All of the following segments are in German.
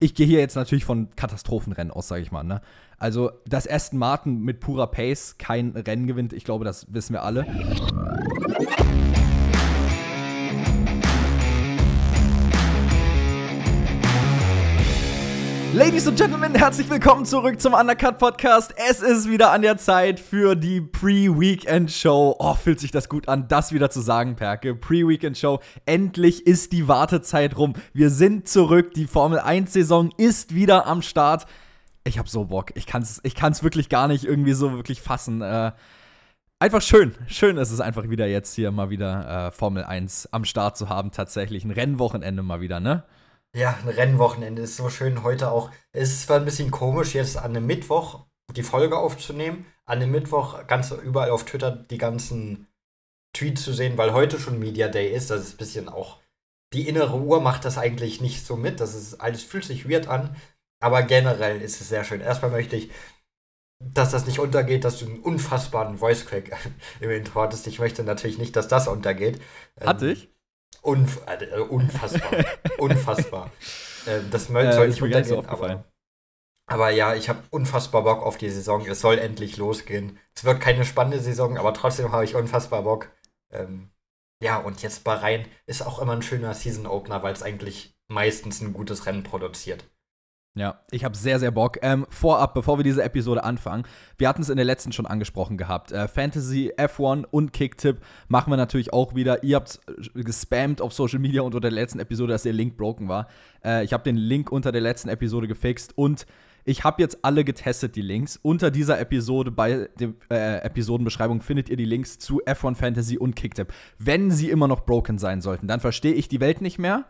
ich gehe hier jetzt natürlich von Katastrophenrennen aus, sage ich mal. Ne? Also, dass Aston Martin mit purer Pace kein Rennen gewinnt, ich glaube, das wissen wir alle. Ladies und Gentlemen, herzlich willkommen zurück zum Undercut Podcast. Es ist wieder an der Zeit für die Pre-Weekend Show. Oh, fühlt sich das gut an, das wieder zu sagen, Perke. Pre-Weekend Show. Endlich ist die Wartezeit rum. Wir sind zurück. Die Formel 1 Saison ist wieder am Start. Ich hab so Bock. Ich kann's, ich kann's wirklich gar nicht irgendwie so wirklich fassen. Äh, einfach schön. Schön ist es einfach wieder jetzt hier mal wieder äh, Formel 1 am Start zu haben. Tatsächlich ein Rennwochenende mal wieder, ne? Ja, ein Rennwochenende ist so schön heute auch. Es ist zwar ein bisschen komisch, jetzt an einem Mittwoch die Folge aufzunehmen, an einem Mittwoch ganz überall auf Twitter die ganzen Tweets zu sehen, weil heute schon Media Day ist. Das ist ein bisschen auch. Die innere Uhr macht das eigentlich nicht so mit. Das ist alles fühlt sich weird an. Aber generell ist es sehr schön. Erstmal möchte ich, dass das nicht untergeht, dass du einen unfassbaren Voice Crack im Intro hattest. Ich möchte natürlich nicht, dass das untergeht. Hatte ähm, ich? Unf äh, unfassbar. unfassbar. Äh, das soll äh, nicht untergehen, so aber, aber ja, ich habe unfassbar Bock auf die Saison. Es soll endlich losgehen. Es wird keine spannende Saison, aber trotzdem habe ich unfassbar Bock. Ähm, ja, und jetzt Bahrain ist auch immer ein schöner Season Opener, weil es eigentlich meistens ein gutes Rennen produziert. Ja, ich habe sehr, sehr Bock. Ähm, vorab, bevor wir diese Episode anfangen, wir hatten es in der letzten schon angesprochen gehabt. Äh, Fantasy, F1 und Kicktip machen wir natürlich auch wieder. Ihr habt gespammt auf Social Media unter der letzten Episode, dass der Link broken war. Äh, ich habe den Link unter der letzten Episode gefixt und ich habe jetzt alle getestet, die Links. Unter dieser Episode bei der äh, Episodenbeschreibung findet ihr die Links zu F1 Fantasy und Kicktip. Wenn sie immer noch broken sein sollten, dann verstehe ich die Welt nicht mehr.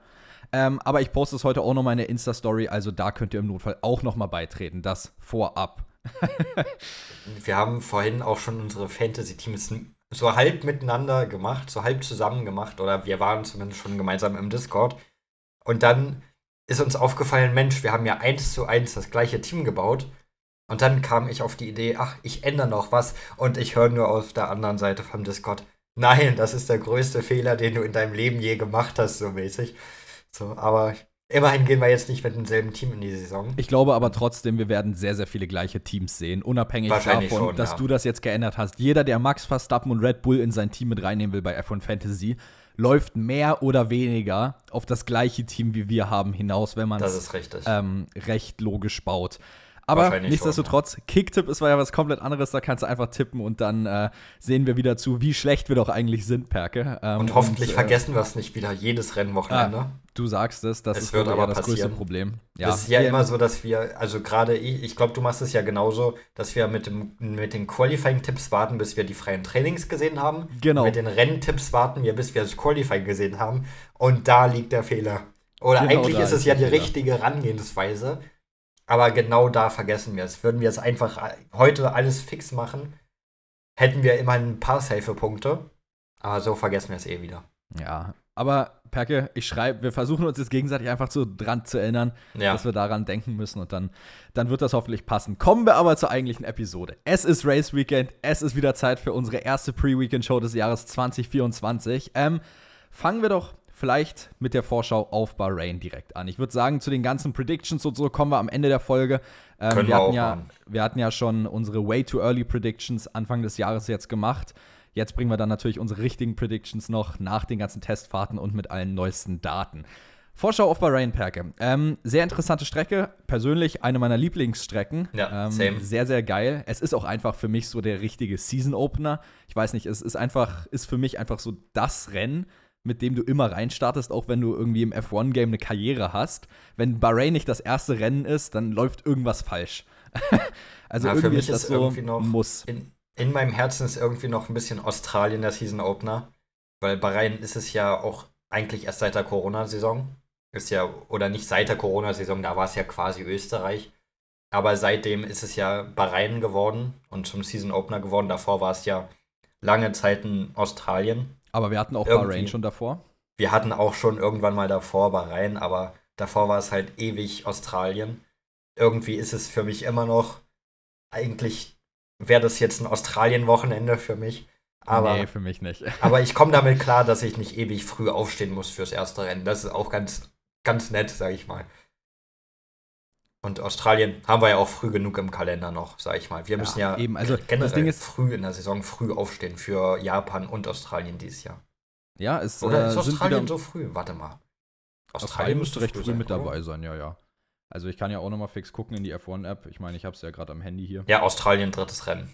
Ähm, aber ich poste es heute auch noch mal in der Insta-Story, also da könnt ihr im Notfall auch noch mal beitreten. Das vorab. Wir haben vorhin auch schon unsere Fantasy-Teams so halb miteinander gemacht, so halb zusammen gemacht, oder wir waren zumindest schon gemeinsam im Discord. Und dann ist uns aufgefallen, Mensch, wir haben ja eins zu eins das gleiche Team gebaut. Und dann kam ich auf die Idee, ach, ich ändere noch was und ich höre nur auf der anderen Seite vom Discord. Nein, das ist der größte Fehler, den du in deinem Leben je gemacht hast, so mäßig. So, aber immerhin gehen wir jetzt nicht mit demselben Team in die Saison. Ich glaube aber trotzdem, wir werden sehr, sehr viele gleiche Teams sehen, unabhängig davon, schon, dass ja. du das jetzt geändert hast. Jeder, der Max Verstappen und Red Bull in sein Team mit reinnehmen will bei F1 Fantasy, läuft mehr oder weniger auf das gleiche Team, wie wir haben, hinaus, wenn man es ähm, recht logisch baut. Aber nichtsdestotrotz, ja. Kicktipp ist ja was komplett anderes. Da kannst du einfach tippen und dann äh, sehen wir wieder zu, wie schlecht wir doch eigentlich sind, Perke. Ähm, und hoffentlich und, äh, vergessen wir es nicht wieder jedes Rennwochenende. Ah, du sagst es, das es ist wird aber das passieren. größte Problem. Ja. Es ist ja immer so, dass wir, also gerade ich, ich glaube, du machst es ja genauso, dass wir mit, dem, mit den Qualifying-Tipps warten, bis wir die freien Trainings gesehen haben. Genau. Mit den Renntipps warten wir, bis wir das Qualifying gesehen haben. Und da liegt der Fehler. Oder genau eigentlich ist es ja die Fehler. richtige Herangehensweise. Aber genau da vergessen wir es. Würden wir es einfach heute alles fix machen, hätten wir immer ein paar Safe-Punkte. Aber so vergessen wir es eh wieder. Ja, aber Perke, ich schreibe, wir versuchen uns jetzt gegenseitig einfach so dran zu erinnern, ja. dass wir daran denken müssen und dann, dann wird das hoffentlich passen. Kommen wir aber zur eigentlichen Episode. Es ist Race Weekend, es ist wieder Zeit für unsere erste Pre-Weekend-Show des Jahres 2024. Ähm, fangen wir doch vielleicht mit der Vorschau auf Bahrain direkt an. Ich würde sagen, zu den ganzen Predictions und so kommen wir am Ende der Folge. Ähm, wir, wir hatten ja, wir hatten ja schon unsere Way Too Early Predictions Anfang des Jahres jetzt gemacht. Jetzt bringen wir dann natürlich unsere richtigen Predictions noch nach den ganzen Testfahrten und mit allen neuesten Daten. Vorschau auf Bahrain, Perke. Ähm, sehr interessante Strecke. Persönlich eine meiner Lieblingsstrecken. Ja, ähm, same. Sehr, sehr geil. Es ist auch einfach für mich so der richtige Season Opener. Ich weiß nicht, es ist einfach, ist für mich einfach so das Rennen mit dem du immer reinstartest, auch wenn du irgendwie im F1-Game eine Karriere hast. Wenn Bahrain nicht das erste Rennen ist, dann läuft irgendwas falsch. also Na, irgendwie ist das ist so noch, muss. In, in, meinem Herzen ist irgendwie noch ein bisschen Australien der Season Opener, weil Bahrain ist es ja auch eigentlich erst seit der Corona-Saison. Ist ja, oder nicht seit der Corona-Saison, da war es ja quasi Österreich. Aber seitdem ist es ja Bahrain geworden und zum Season Opener geworden. Davor war es ja lange Zeit in Australien. Aber wir hatten auch Irgendwie. Bahrain schon davor. Wir hatten auch schon irgendwann mal davor Bahrain, aber davor war es halt ewig Australien. Irgendwie ist es für mich immer noch, eigentlich wäre das jetzt ein Australien-Wochenende für mich. Aber, nee, für mich nicht. aber ich komme damit klar, dass ich nicht ewig früh aufstehen muss fürs erste Rennen. Das ist auch ganz, ganz nett, sag ich mal. Und Australien haben wir ja auch früh genug im Kalender noch, sag ich mal. Wir müssen ja, eben, also generell das Ding ist, früh in der Saison früh aufstehen für Japan und Australien dieses Jahr. Ja, es Oder äh, ist sind Australien so früh? Warte mal. Australien müsste recht früh sein, mit oder? dabei sein, ja, ja. Also ich kann ja auch nochmal fix gucken in die F1-App. Ich meine, ich habe es ja gerade am Handy hier. Ja, Australien drittes Rennen.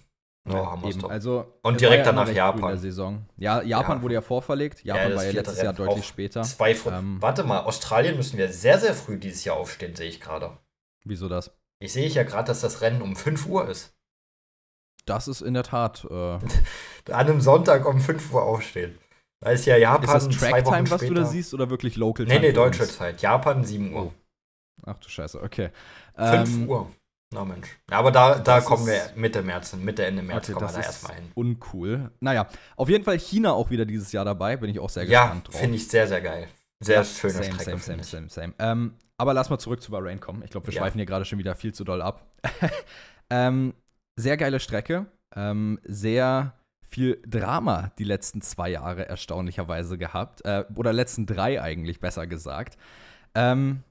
Oh, Ja, haben eben. Also, Und direkt ja danach früh Japan. Saison. Ja, Japan Ja. wurde ja vorverlegt. Japan das war ja letztes Jahr deutlich später. Zwei Fr Ähm, Warte mal, Australien müssen wir sehr, sehr früh dieses Jahr aufstehen, sehe ich gerade. Wieso das? Ich sehe ja gerade, dass das Rennen um 5 Uhr ist. Das ist in der Tat. Äh, An einem Sonntag um 5 Uhr aufstehen. Da ist ja Japan ist das zwei Wochen Tracktime, was du da siehst, oder wirklich Local Nee, Time? nee, für deutsche? Zeit. Japan 7 Uhr. Oh. Ach du Scheiße, okay. 5 Ähm, Uhr. Na Mensch. Ja, aber da, da kommen wir Mitte März hin. Mitte, Ende März Okay, kommen wir da erstmal hin. uncool. Naja, auf jeden Fall China auch wieder dieses Jahr dabei. Bin ich auch sehr Ja, gespannt drauf. finde ich sehr, sehr geil. Sehr Ja, schöne same, Strecke, Same, same, same, same. Ähm, aber lass mal zurück zu Bahrain kommen. Ich glaube, wir Ja. schweifen hier gerade schon wieder viel zu doll ab. ähm, sehr geile Strecke. Ähm, sehr viel Drama die letzten zwei Jahre erstaunlicherweise gehabt. Äh, oder letzten drei eigentlich, besser gesagt. Ähm,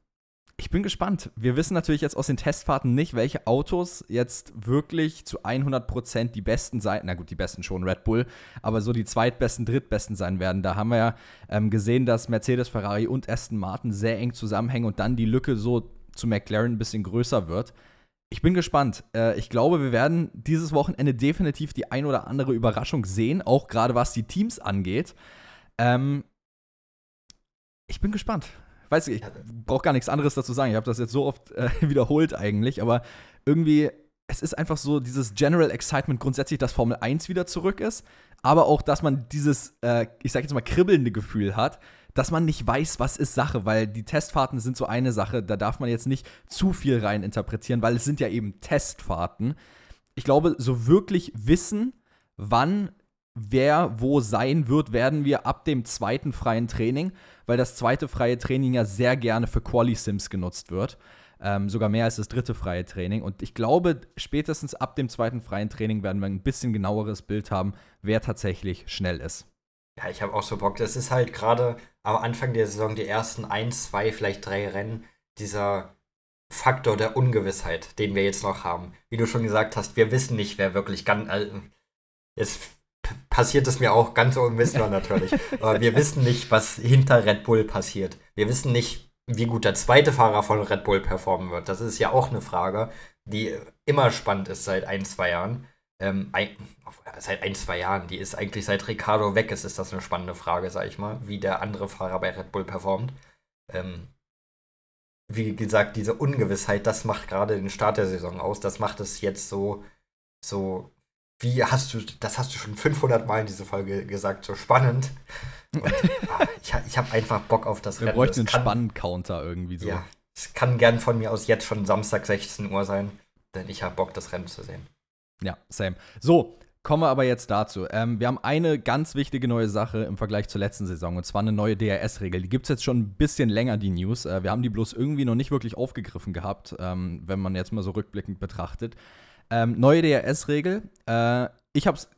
ich bin gespannt. Wir wissen natürlich jetzt aus den Testfahrten nicht, welche Autos jetzt wirklich zu 100% die besten sein. Na gut, die besten schon Red Bull, aber so die zweitbesten, drittbesten sein werden. Da haben wir ja ähm, gesehen, dass Mercedes, Ferrari und Aston Martin sehr eng zusammenhängen und dann die Lücke so zu McLaren ein bisschen größer wird. Ich bin gespannt. Äh, ich glaube, wir werden dieses Wochenende definitiv die ein oder andere Überraschung sehen, auch gerade was die Teams angeht. Ähm, ich bin gespannt. Weiß ich, ich brauche gar nichts anderes dazu sagen. Ich habe das jetzt so oft äh, wiederholt eigentlich, aber irgendwie, es ist einfach so dieses General Excitement grundsätzlich, dass Formel 1 wieder zurück ist, aber auch, dass man dieses, äh, ich sag jetzt mal, kribbelnde Gefühl hat, dass man nicht weiß, was ist Sache, weil die Testfahrten sind so eine Sache, da darf man jetzt nicht zu viel rein interpretieren, weil es sind ja eben Testfahrten. Ich glaube, so wirklich wissen, wann wer wo sein wird, werden wir ab dem zweiten freien Training, weil das zweite freie Training ja sehr gerne für Quali-Sims genutzt wird. Ähm, sogar mehr als das dritte freie Training. Und ich glaube, spätestens ab dem zweiten freien Training werden wir ein bisschen genaueres Bild haben, wer tatsächlich schnell ist. Ja, ich habe auch so Bock. Das ist halt gerade am Anfang der Saison die ersten ein, zwei, vielleicht drei Rennen, dieser Faktor der Ungewissheit, den wir jetzt noch haben. Wie du schon gesagt hast, wir wissen nicht, wer wirklich ganz. Jetzt p- passiert es mir auch ganz unwissbar natürlich. Aber wir wissen nicht, was hinter Red Bull passiert. Wir wissen nicht, wie gut der zweite Fahrer von Red Bull performen wird. Das ist ja auch eine Frage, die immer spannend ist seit ein, zwei Jahren. Ähm, ein, seit ein, zwei Jahren, die ist eigentlich seit Ricardo weg ist, ist das eine spannende Frage, sag ich mal, wie der andere Fahrer bei Red Bull performt. Ähm, wie gesagt, diese Ungewissheit, das macht gerade den Start der Saison aus. Das macht es jetzt so, so, wie hast du, das hast du schon 500 Mal in dieser Folge gesagt, so spannend. Und, ah, ich ich habe einfach Bock auf das Wir Rennen. bräuchten einen Spannend-Counter irgendwie so. Ja, es kann gern von mir aus jetzt schon Samstag 16 Uhr sein, denn ich habe Bock, das Rennen zu sehen. Ja, same. So, kommen wir aber jetzt dazu. Ähm, wir haben eine ganz wichtige neue Sache im Vergleich zur letzten Saison und zwar eine neue DRS-Regel. Die gibt es jetzt schon ein bisschen länger, die News. Äh, wir haben die bloß irgendwie noch nicht wirklich aufgegriffen gehabt, ähm, wenn man jetzt mal so rückblickend betrachtet. Ähm, neue DRS-Regel. Äh, ich habe es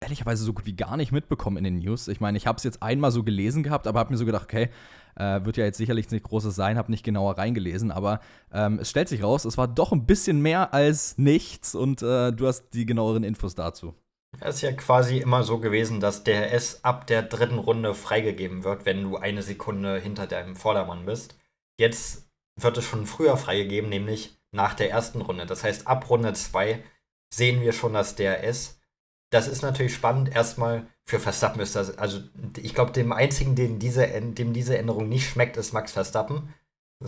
ehrlicherweise so gut wie gar nicht mitbekommen in den News. Ich meine, ich habe es jetzt einmal so gelesen gehabt, aber habe mir so gedacht, okay, äh, wird ja jetzt sicherlich nichts Großes sein, habe nicht genauer reingelesen, aber ähm, es stellt sich raus, es war doch ein bisschen mehr als nichts und äh, du hast die genaueren Infos dazu. Es ist ja quasi immer so gewesen, dass DRS ab der dritten Runde freigegeben wird, wenn du eine Sekunde hinter deinem Vordermann bist. Jetzt wird es schon früher freigegeben, nämlich nach der ersten Runde. Das heißt, ab Runde 2 sehen wir schon das DRS. Das ist natürlich spannend. Erstmal für Verstappen ist das, also ich glaube, dem einzigen, dem diese, dem diese Änderung nicht schmeckt, ist Max Verstappen.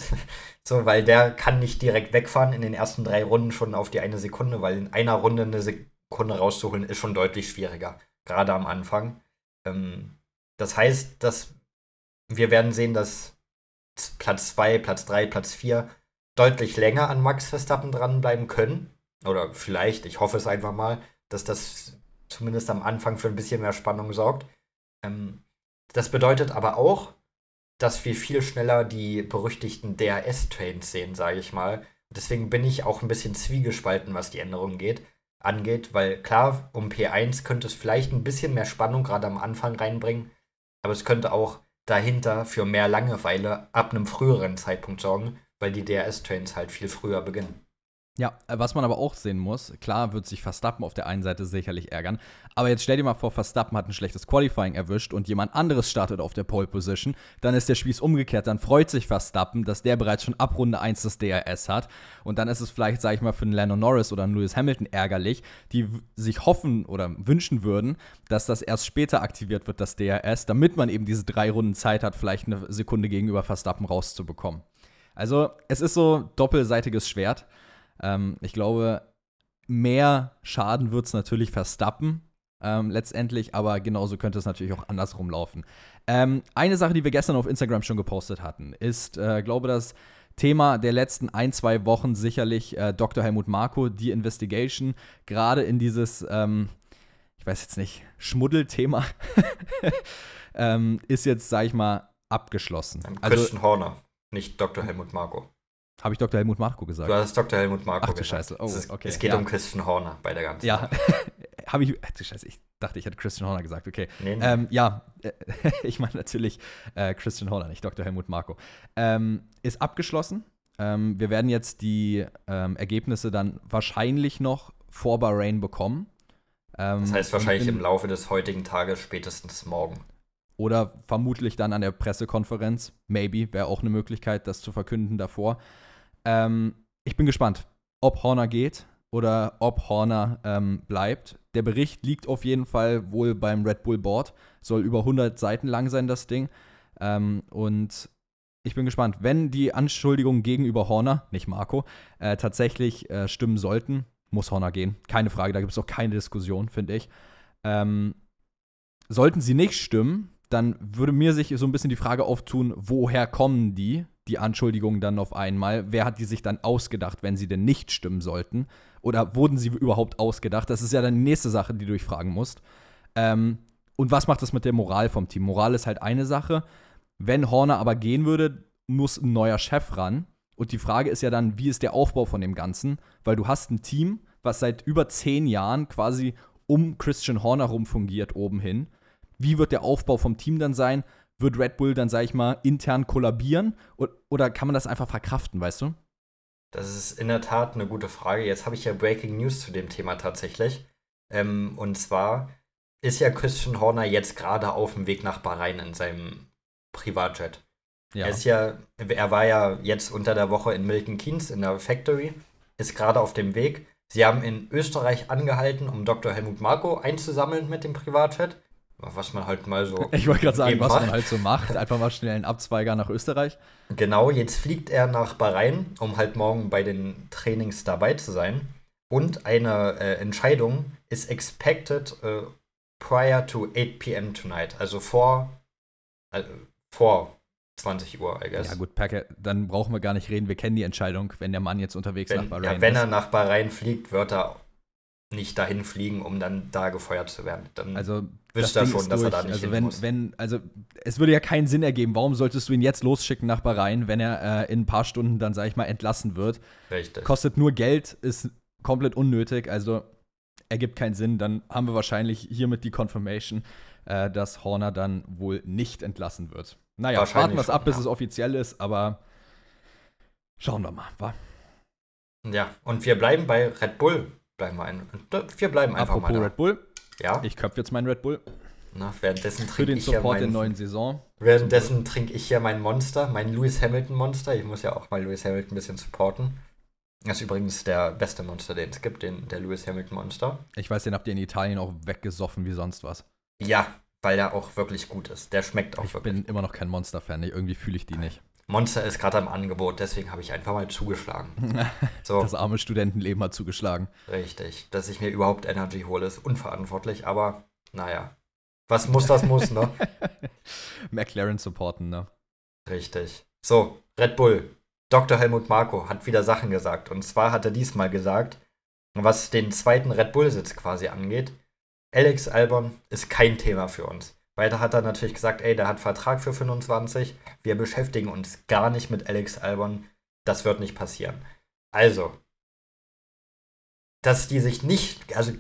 so, weil der kann nicht direkt wegfahren in den ersten drei Runden schon auf die eine Sekunde, weil in einer Runde eine Sekunde rauszuholen ist schon deutlich schwieriger, gerade am Anfang. Ähm, das heißt, dass wir werden sehen, dass Platz 2, Platz 3, Platz 4 deutlich länger an Max Verstappen dranbleiben können. Oder vielleicht, ich hoffe es einfach mal, dass das zumindest am Anfang für ein bisschen mehr Spannung sorgt. Ähm, das bedeutet aber auch, dass wir viel schneller die berüchtigten DRS-Trains sehen, sage ich mal. Deswegen bin ich auch ein bisschen zwiegespalten, was die Änderung geht, angeht, weil klar, um P1 könnte es vielleicht ein bisschen mehr Spannung gerade am Anfang reinbringen, aber es könnte auch dahinter für mehr Langeweile ab einem früheren Zeitpunkt sorgen, weil die DRS-Trains halt viel früher beginnen. Ja, äh, was man aber auch sehen muss, klar wird sich Verstappen auf der einen Seite sicherlich ärgern, aber jetzt stell dir mal vor, Verstappen hat ein schlechtes Qualifying erwischt und jemand anderes startet auf der Pole Position, dann ist der Spieß umgekehrt, dann freut sich Verstappen, dass der bereits schon ab Runde 1 das DRS hat und dann ist es vielleicht, sag ich mal, für einen Lennon Norris oder einen Lewis Hamilton ärgerlich, die sich hoffen oder wünschen würden, dass das erst später aktiviert wird, das DRS, damit man eben diese drei Runden Zeit hat, vielleicht eine Sekunde gegenüber Verstappen rauszubekommen. Also, es ist so doppelseitiges Schwert. Ähm, ich glaube, mehr Schaden wird es natürlich Verstappen. Ähm, letztendlich, aber genauso könnte es natürlich auch andersrum laufen. Ähm, eine Sache, die wir gestern auf Instagram schon gepostet hatten, ist, äh, glaube das Thema der letzten ein, zwei Wochen sicherlich äh, Dr. Helmut Marko, die Investigation, gerade in dieses, ähm, ich weiß jetzt nicht, Schmuddelthema, ähm, ist jetzt, sag ich mal, abgeschlossen. Christian also, Horner, nicht Dr. Helmut Marko. Habe ich Dr. Helmut Marko gesagt? Du hast Dr. Helmut Marko Ach, du Scheiße. Oh, es, okay. es geht ja. um Christian Horner bei der ganzen Ja, habe ich. Ach, du Scheiße, ich dachte, ich hätte Christian Horner gesagt. Okay. Nee, nee. Ähm, ja, ich meine natürlich äh, Christian Horner, nicht Dr. Helmut Marko. Ähm, ist abgeschlossen. Ähm, wir werden jetzt die ähm, Ergebnisse dann wahrscheinlich noch vor Bahrain bekommen. Ähm, das heißt wahrscheinlich im Laufe des heutigen Tages, spätestens morgen. Oder vermutlich dann an der Pressekonferenz. Maybe wäre auch eine Möglichkeit, das zu verkünden davor. Ähm, ich bin gespannt, ob Horner geht oder ob Horner ähm, bleibt. Der Bericht liegt auf jeden Fall wohl beim Red Bull Board. Soll über 100 Seiten lang sein, das Ding. Ähm, und ich bin gespannt. Wenn die Anschuldigungen gegenüber Horner, nicht Marco, äh, tatsächlich äh, stimmen sollten, muss Horner gehen. Keine Frage, da gibt es auch keine Diskussion, finde ich. Ähm, sollten sie nicht stimmen, dann würde mir sich so ein bisschen die Frage auftun, woher kommen die? die Anschuldigungen dann auf einmal? Wer hat die sich dann ausgedacht, wenn sie denn nicht stimmen sollten? Oder wurden sie überhaupt ausgedacht? Das ist ja dann die nächste Sache, die du dich fragen musst. Ähm, und was macht das mit der Moral vom Team? Moral ist halt eine Sache. Wenn Horner aber gehen würde, muss ein neuer Chef ran. Und die Frage ist ja dann, wie ist der Aufbau von dem Ganzen? Weil du hast ein Team, was seit über zehn Jahren quasi um Christian Horner rum fungiert, oben hin. Wie wird der Aufbau vom Team dann sein? wird Red Bull dann, sag ich mal, intern kollabieren? Oder kann man das einfach verkraften, weißt du? Das ist in der Tat eine gute Frage. Jetzt habe ich ja Breaking News zu dem Thema tatsächlich. Ähm, und zwar ist ja Christian Horner jetzt gerade auf dem Weg nach Bahrain in seinem Privatjet. Ja. Er ist ja, er war ja jetzt unter der Woche in Milton Keynes in der Factory, ist gerade auf dem Weg. Sie haben in Österreich angehalten, um Dr. Helmut Marko einzusammeln mit dem Privatjet was man halt mal so. Ich wollte gerade sagen, was macht. man halt so macht. Einfach mal schnell einen Abzweiger nach Österreich. Genau, jetzt fliegt er nach Bahrain, um halt morgen bei den Trainings dabei zu sein. Und eine äh, Entscheidung ist expected uh, prior to 8 p.m. tonight. Also vor, äh, vor 20 Uhr, I guess. Ja, gut, Perke, dann brauchen wir gar nicht reden. Wir kennen die Entscheidung, wenn der Mann jetzt unterwegs wenn, nach Bahrain ja, wenn ist. er nach Bahrain fliegt, wird er nicht dahin fliegen, um dann da gefeuert zu werden. Dann also wisst er schon, dass er da nicht also wenn, muss. wenn, also es würde ja keinen Sinn ergeben. Warum solltest du ihn jetzt losschicken nach Bahrain, wenn er äh, in ein paar Stunden dann, sag ich mal, entlassen wird? Richtig. Kostet nur Geld, ist komplett unnötig. Also ergibt keinen Sinn. Dann haben wir wahrscheinlich hiermit die Confirmation, äh, dass Horner dann wohl nicht entlassen wird. Naja, warten wir es ab, bis ja. es offiziell ist, aber schauen wir mal, wa? Ja, und wir bleiben bei Red Bull bleiben wir ein. Wir bleiben einfach Apropos mal da. Red Bull. Ja. Ich köpfe jetzt meinen Red Bull. Na, währenddessen Für den Support der neuen Saison. Währenddessen trinke ich hier mein Monster, mein Lewis Hamilton Monster. Ich muss ja auch mal Lewis Hamilton ein bisschen supporten. Das ist übrigens der beste Monster, den es gibt, den, der Lewis Hamilton Monster. Ich weiß, den habt ihr in Italien auch weggesoffen wie sonst was. Ja, weil der auch wirklich gut ist. Der schmeckt auch ich wirklich. Ich bin immer noch kein Monster-Fan. Irgendwie fühle ich die nicht. Monster ist gerade am Angebot, deswegen habe ich einfach mal zugeschlagen. So. Das arme Studentenleben hat zugeschlagen. Richtig. Dass ich mir überhaupt Energy hole, ist unverantwortlich, aber naja. Was muss, das muss, ne? McLaren supporten, ne? Richtig. So, Red Bull. Dr. Helmut Marko hat wieder Sachen gesagt. Und zwar hat er diesmal gesagt, was den zweiten Red Bull-Sitz quasi angeht, Alex Albon ist kein Thema für uns. Weiter hat er natürlich gesagt, ey, der hat Vertrag für 25, wir beschäftigen uns gar nicht mit Alex Albon, das wird nicht passieren. Also, dass die sich nicht, also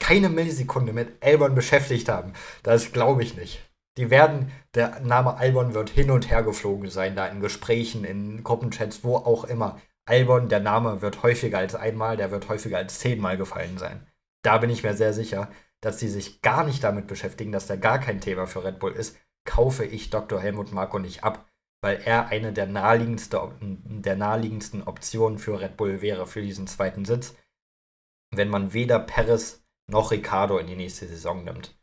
keine Millisekunde mit Albon beschäftigt haben, das glaube ich nicht. Die werden, der Name Albon wird hin und her geflogen sein, da in Gesprächen, in Gruppenchats, wo auch immer. Albon, der Name wird häufiger als einmal, der wird häufiger als zehnmal gefallen sein. Da bin ich mir sehr sicher, dass sie sich gar nicht damit beschäftigen, dass der gar kein Thema für Red Bull ist, kaufe ich Dr. Helmut Marko nicht ab, weil er eine der, naheliegendsten, der naheliegendsten Optionen für Red Bull wäre, für diesen zweiten Sitz, wenn man weder Perez noch Ricardo in die nächste Saison nimmt.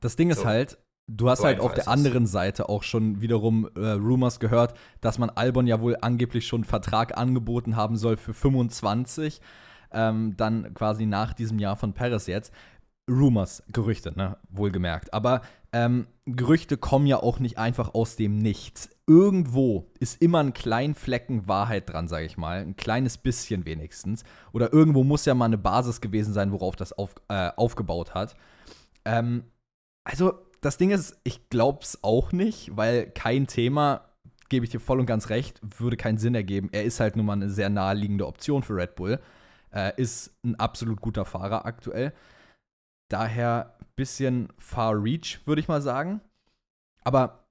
Das Ding so. ist halt, du hast so halt auf der anderen Seite auch schon wiederum äh, Rumors gehört, dass man Albon ja wohl angeblich schon einen Vertrag angeboten haben soll für 25, ähm, dann quasi nach diesem Jahr von Perez jetzt. Rumors, Gerüchte, ne, wohlgemerkt. Aber ähm, Gerüchte kommen ja auch nicht einfach aus dem Nichts. Irgendwo ist immer ein kleiner Flecken Wahrheit dran, sage ich mal. Ein kleines bisschen wenigstens. Oder irgendwo muss ja mal eine Basis gewesen sein, worauf das auf, äh, aufgebaut hat. Ähm, also, das Ding ist, ich glaube es auch nicht, weil kein Thema, gebe ich dir voll und ganz recht, würde keinen Sinn ergeben. Er ist halt nun mal eine sehr naheliegende Option für Red Bull. Äh, ist ein absolut guter Fahrer aktuell. Daher ein bisschen far reach, würde ich mal sagen. Aber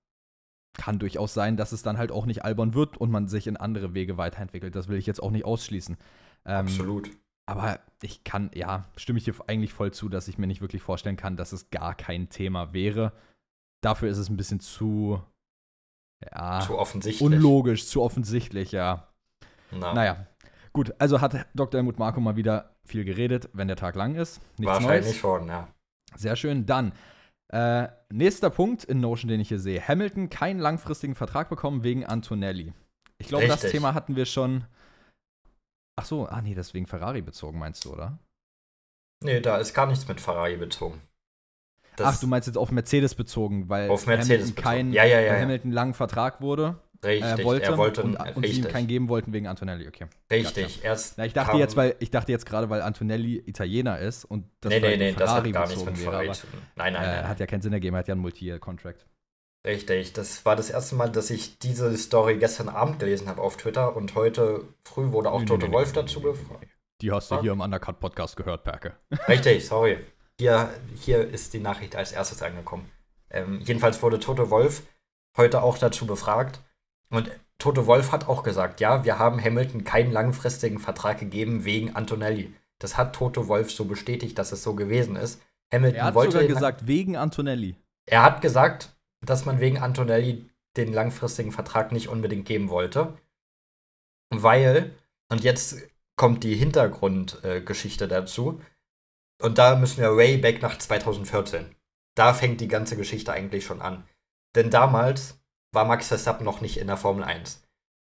kann durchaus sein, dass es dann halt auch nicht albern wird und man sich in andere Wege weiterentwickelt. Das will ich jetzt auch nicht ausschließen. Ähm, Absolut. Aber ich kann, ja, stimme ich dir eigentlich voll zu, dass ich mir nicht wirklich vorstellen kann, dass es gar kein Thema wäre. Dafür ist es ein bisschen zu, ja, zu offensichtlich. Unlogisch, zu offensichtlich, ja. Na. Naja, gut. Also hat Dr. Helmut Marco mal wieder viel geredet, wenn der Tag lang ist. Nichts Wahrscheinlich Neues. schon, ja. Sehr schön. Dann äh, nächster Punkt in Notion, den ich hier sehe. Hamilton keinen langfristigen Vertrag bekommen wegen Antonelli. Ich glaube, das Thema hatten wir schon. Ach so, ah nee, deswegen Ferrari bezogen, meinst du, oder? Nee, da ist gar nichts mit Ferrari bezogen. Das Ach, du meinst jetzt auf Mercedes bezogen, weil auf Mercedes Hamilton kein ja, ja, ja, Hamilton langen Vertrag wurde. Richtig, äh, wollte, er wollte und, und sie ihm keinen geben wollten wegen Antonelli, okay. Richtig, erst. Na, ich dachte jetzt, weil ich dachte jetzt gerade, weil Antonelli Italiener ist und das nee, nee, nee, das hat gar nichts mit Ferrari zu tun. Nein, nein, äh, nein. Hat ja keinen Sinn ergeben, er hat ja einen Multi-Contract. Richtig, das war das erste Mal, dass ich diese Story gestern Abend gelesen habe auf Twitter und heute früh wurde auch nee, Toto nee, Wolf nee, dazu befragt. Die hast du hier im Undercut-Podcast gehört, Perke. Richtig, sorry. Hier, hier ist die Nachricht als erstes angekommen. Ähm, jedenfalls wurde Toto Wolf heute auch dazu befragt und Toto Wolf hat auch gesagt, ja, wir haben Hamilton keinen langfristigen Vertrag gegeben wegen Antonelli. Das hat Toto Wolf so bestätigt, dass es so gewesen ist. Hamilton er hat wollte sogar gesagt, wegen Antonelli. Er hat gesagt, dass man wegen Antonelli den langfristigen Vertrag nicht unbedingt geben wollte. Weil, und jetzt kommt die Hintergrundgeschichte äh, dazu, und da müssen wir way back nach 2014. Da fängt die ganze Geschichte eigentlich schon an. Denn damals war Max Verstappen noch nicht in der Formel 1.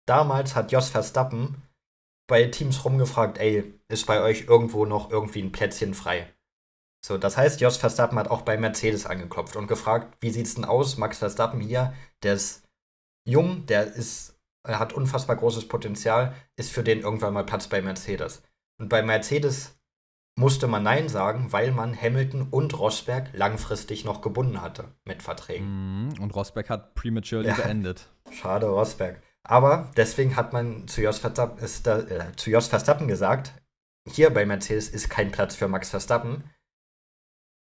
Damals hat Jos Verstappen bei Teams rumgefragt, ey, ist bei euch irgendwo noch irgendwie ein Plätzchen frei? So, das heißt, Jos Verstappen hat auch bei Mercedes angeklopft und gefragt, wie sieht's denn aus? Max Verstappen hier, der ist jung, der ist, hat unfassbar großes Potenzial, ist für den irgendwann mal Platz bei Mercedes. Und bei Mercedes musste man Nein sagen, weil man Hamilton und Rosberg langfristig noch gebunden hatte mit Verträgen. Mhm, und Rosberg hat prematurely ja. beendet. Schade, Rosberg. Aber deswegen hat man zu Jos, Verstappen, ist da, äh, zu Jos Verstappen gesagt, hier bei Mercedes ist kein Platz für Max Verstappen.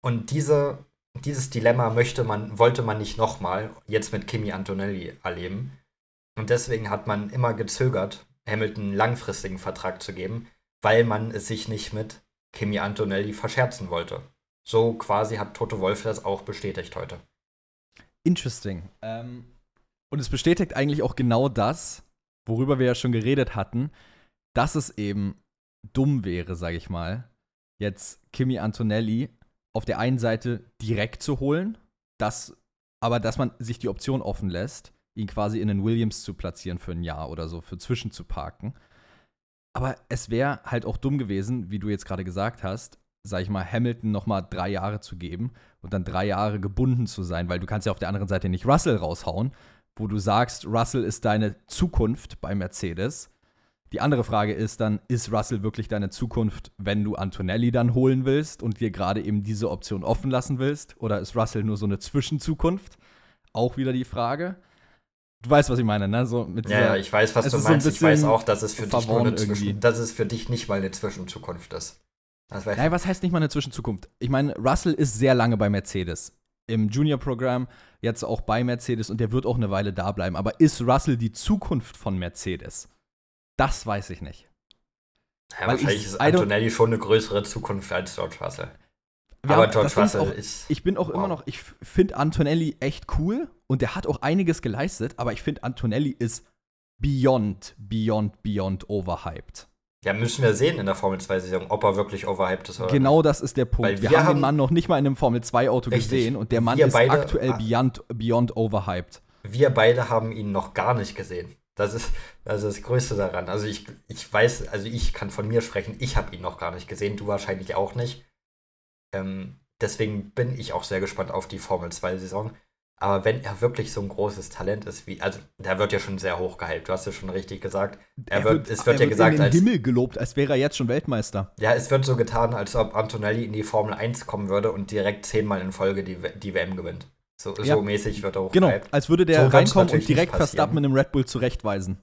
Und diese, dieses Dilemma möchte man, wollte man nicht nochmal jetzt mit Kimi Antonelli erleben. Und deswegen hat man immer gezögert, Hamilton einen langfristigen Vertrag zu geben, weil man es sich nicht mit Kimi Antonelli verscherzen wollte. So quasi hat Toto Wolf das auch bestätigt heute. Interesting. Ähm, und es bestätigt eigentlich auch genau das, worüber wir ja schon geredet hatten, dass es eben dumm wäre, sage ich mal, jetzt Kimi Antonelli auf der einen Seite direkt zu holen, dass, aber dass man sich die Option offen lässt, ihn quasi in den Williams zu platzieren für ein Jahr oder so, für zwischenzuparken. Aber es wäre halt auch dumm gewesen, wie du jetzt gerade gesagt hast, sag ich mal, Hamilton noch mal drei Jahre zu geben und dann drei Jahre gebunden zu sein, weil du kannst ja auf der anderen Seite nicht Russell raushauen, wo du sagst, Russell ist deine Zukunft bei Mercedes. Die andere Frage ist dann, ist Russell wirklich deine Zukunft, wenn du Antonelli dann holen willst und dir gerade eben diese Option offen lassen willst? Oder ist Russell nur so eine Zwischenzukunft? Auch wieder die Frage. Du weißt, was ich meine, ne? So mit ja, ja, ich weiß, was du meinst. So ich weiß auch, dass es für dich nur eine Zwischen, dass es für dich nicht mal eine Zwischenzukunft ist. Nein, was heißt nicht mal eine Zwischenzukunft? Ich meine, Russell ist sehr lange bei Mercedes. im Junior-Programm, jetzt auch bei Mercedes und der wird auch eine Weile da bleiben. Aber ist Russell die Zukunft von Mercedes? Das weiß ich nicht. Ja, wahrscheinlich ich, ist Antonelli schon eine größere Zukunft als George Russell. Aber haben, George Russell auch, ist. Ich bin auch wow. immer noch, ich finde Antonelli echt cool und der hat auch einiges geleistet, aber ich finde Antonelli ist beyond, beyond, beyond overhyped. Ja, müssen wir sehen in der Formel 2-Saison, ob er wirklich overhyped ist oder Genau das ist der Punkt. wir, wir haben den Mann noch nicht mal in einem Formel 2-Auto gesehen und der Mann ist beide, aktuell ah, beyond, beyond overhyped. Wir beide haben ihn noch gar nicht gesehen. Das ist, das ist das Größte daran. Also ich, ich weiß, also ich kann von mir sprechen, ich habe ihn noch gar nicht gesehen, du wahrscheinlich auch nicht. Ähm, deswegen bin ich auch sehr gespannt auf die Formel 2-Saison. Aber wenn er wirklich so ein großes Talent ist, wie, also der wird ja schon sehr hoch gehypt, du hast es schon richtig gesagt. Er, er wird, es wird ja wird gesagt, in den als Himmel gelobt, als wäre er jetzt schon Weltmeister. Ja, es wird so getan, als ob Antonelli in die Formel 1 kommen würde und direkt zehnmal in Folge die, die WM gewinnt. So, ja. so mäßig wird er hoch Genau, als würde der so reinkommen und direkt Verstappen einem Red Bull zurechtweisen.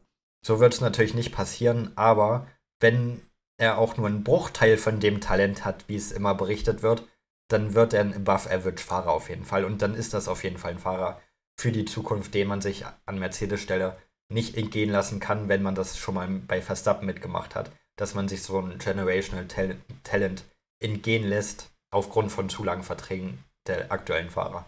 So wird es natürlich nicht passieren, aber wenn er auch nur einen Bruchteil von dem Talent hat, wie es immer berichtet wird, dann wird er ein Above-Average-Fahrer auf jeden Fall. Und dann ist das auf jeden Fall ein Fahrer für die Zukunft, den man sich an Mercedes-Stelle nicht entgehen lassen kann, wenn man das schon mal bei Verstappen mitgemacht hat. Dass man sich so ein Generational Talent entgehen lässt, aufgrund von zu langen Verträgen der aktuellen Fahrer.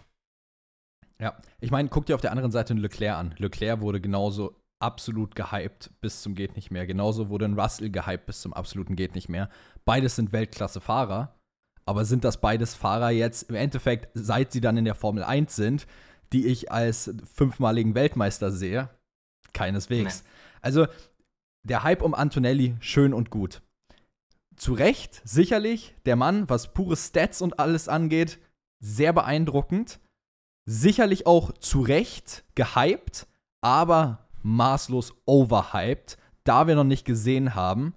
Ja, ich meine, guck dir auf der anderen Seite Leclerc an. Leclerc wurde genauso absolut gehypt bis zum geht nicht mehr. Genauso wurde ein Russell gehypt bis zum absoluten geht nicht mehr. Beides sind Weltklasse-Fahrer. Aber sind das beides Fahrer jetzt im Endeffekt, seit sie dann in der Formel 1 sind, die ich als fünfmaligen Weltmeister sehe? Keineswegs. Nee. Also der Hype um Antonelli, schön und gut. Zu Recht, sicherlich, der Mann, was pure Stats und alles angeht, sehr beeindruckend. Sicherlich auch zu Recht gehypt, aber maßlos overhyped, da wir noch nicht gesehen haben,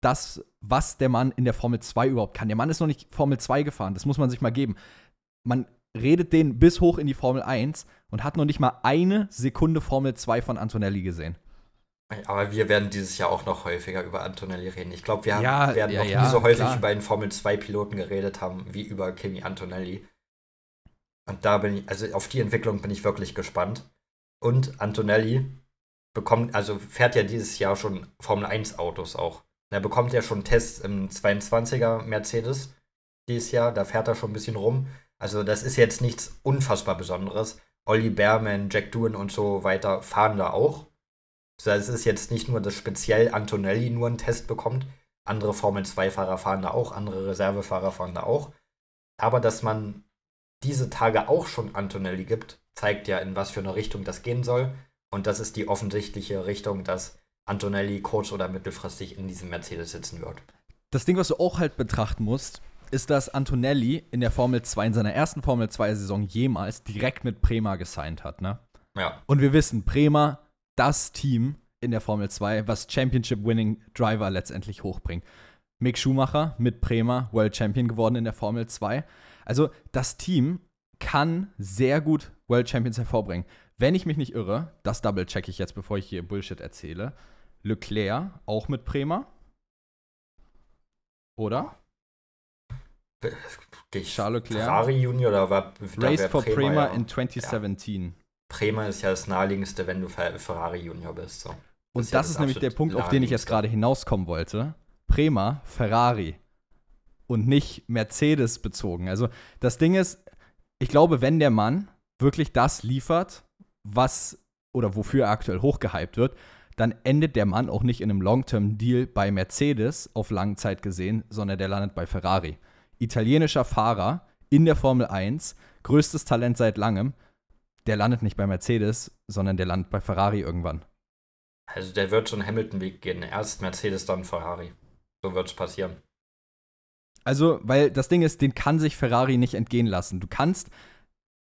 das, was der Mann in der Formel 2 überhaupt kann. Der Mann ist noch nicht Formel 2 gefahren, das muss man sich mal geben. Man redet den bis hoch in die Formel 1 und hat noch nicht mal eine Sekunde Formel 2 von Antonelli gesehen. Aber wir werden dieses Jahr auch noch häufiger über Antonelli reden. Ich glaube, wir ja, werden ja, noch ja, nie so häufig klar. über einen Formel 2-Piloten geredet haben, wie über Kimi Antonelli. Und da bin ich, also auf die Entwicklung bin ich wirklich gespannt. Und Antonelli bekommt, also fährt ja dieses Jahr schon Formel 1 Autos auch. Er bekommt ja schon Tests im 22er Mercedes dieses Jahr. Da fährt er schon ein bisschen rum. Also, das ist jetzt nichts unfassbar Besonderes. Olli Behrman, Jack Doohan und so weiter fahren da auch. Also, es ist jetzt nicht nur, dass speziell Antonelli nur einen Test bekommt. Andere Formel-2-Fahrer fahren da auch, andere Reservefahrer fahren da auch. Aber dass man diese Tage auch schon Antonelli gibt, zeigt ja, in was für eine Richtung das gehen soll. Und das ist die offensichtliche Richtung, dass Antonelli kurz- oder mittelfristig in diesem Mercedes sitzen wird. Das Ding, was du auch halt betrachten musst, ist, dass Antonelli in der Formel 2, in seiner ersten Formel 2-Saison jemals direkt mit Prema gesigned hat, ne? Ja. Und wir wissen, Prema, das Team in der Formel 2, was Championship-Winning Driver letztendlich hochbringt. Mick Schumacher mit Prema World Champion geworden in der Formel 2. Also das Team kann sehr gut World Champions hervorbringen. Wenn ich mich nicht irre, das double-check ich jetzt, bevor ich hier Bullshit erzähle, Leclerc auch mit Prema? Oder? Charles Leclerc. Ferrari Junior oder war Race for Prema, Prema ja. in 2017. Ja. Prema ist ja das naheliegendste, wenn du Ferrari Junior bist. So. Und das, das ist nämlich der Punkt, auf den ich jetzt gerade hinauskommen wollte. Prema, Ferrari und nicht Mercedes bezogen. Also das Ding ist, ich glaube, wenn der Mann wirklich das liefert, was oder wofür er aktuell hochgehypt wird, dann endet der Mann auch nicht in einem Long-Term-Deal bei Mercedes auf lange Zeit gesehen, sondern der landet bei Ferrari. Italienischer Fahrer in der Formel 1, größtes Talent seit langem, der landet nicht bei Mercedes, sondern der landet bei Ferrari irgendwann. Also der wird schon Hamilton-Weg gehen. Erst Mercedes, dann Ferrari. So wird es passieren. Also, weil das Ding ist, den kann sich Ferrari nicht entgehen lassen. Du kannst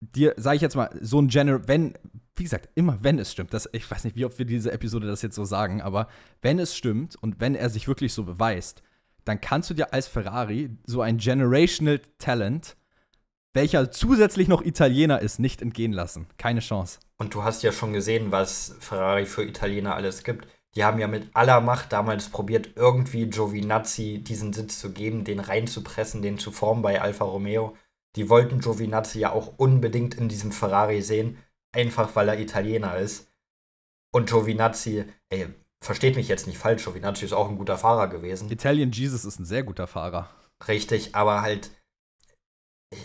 dir, sag ich jetzt mal, so ein General, wenn, wie gesagt, immer wenn es stimmt, das, ich weiß nicht, wie oft wir diese Episode das jetzt so sagen, aber wenn es stimmt und wenn er sich wirklich so beweist, dann kannst du dir als Ferrari so ein Generational Talent, welcher zusätzlich noch Italiener ist, nicht entgehen lassen. Keine Chance. Und du hast ja schon gesehen, was Ferrari für Italiener alles gibt. Die haben ja mit aller Macht damals probiert, irgendwie Giovinazzi diesen Sitz zu geben, den reinzupressen, den zu formen bei Alfa Romeo. Die wollten Giovinazzi ja auch unbedingt in diesem Ferrari sehen, einfach weil er Italiener ist. Und Giovinazzi, ey, versteht mich jetzt nicht falsch, Giovinazzi ist auch ein guter Fahrer gewesen. Italian Jesus ist ein sehr guter Fahrer. Richtig, aber halt,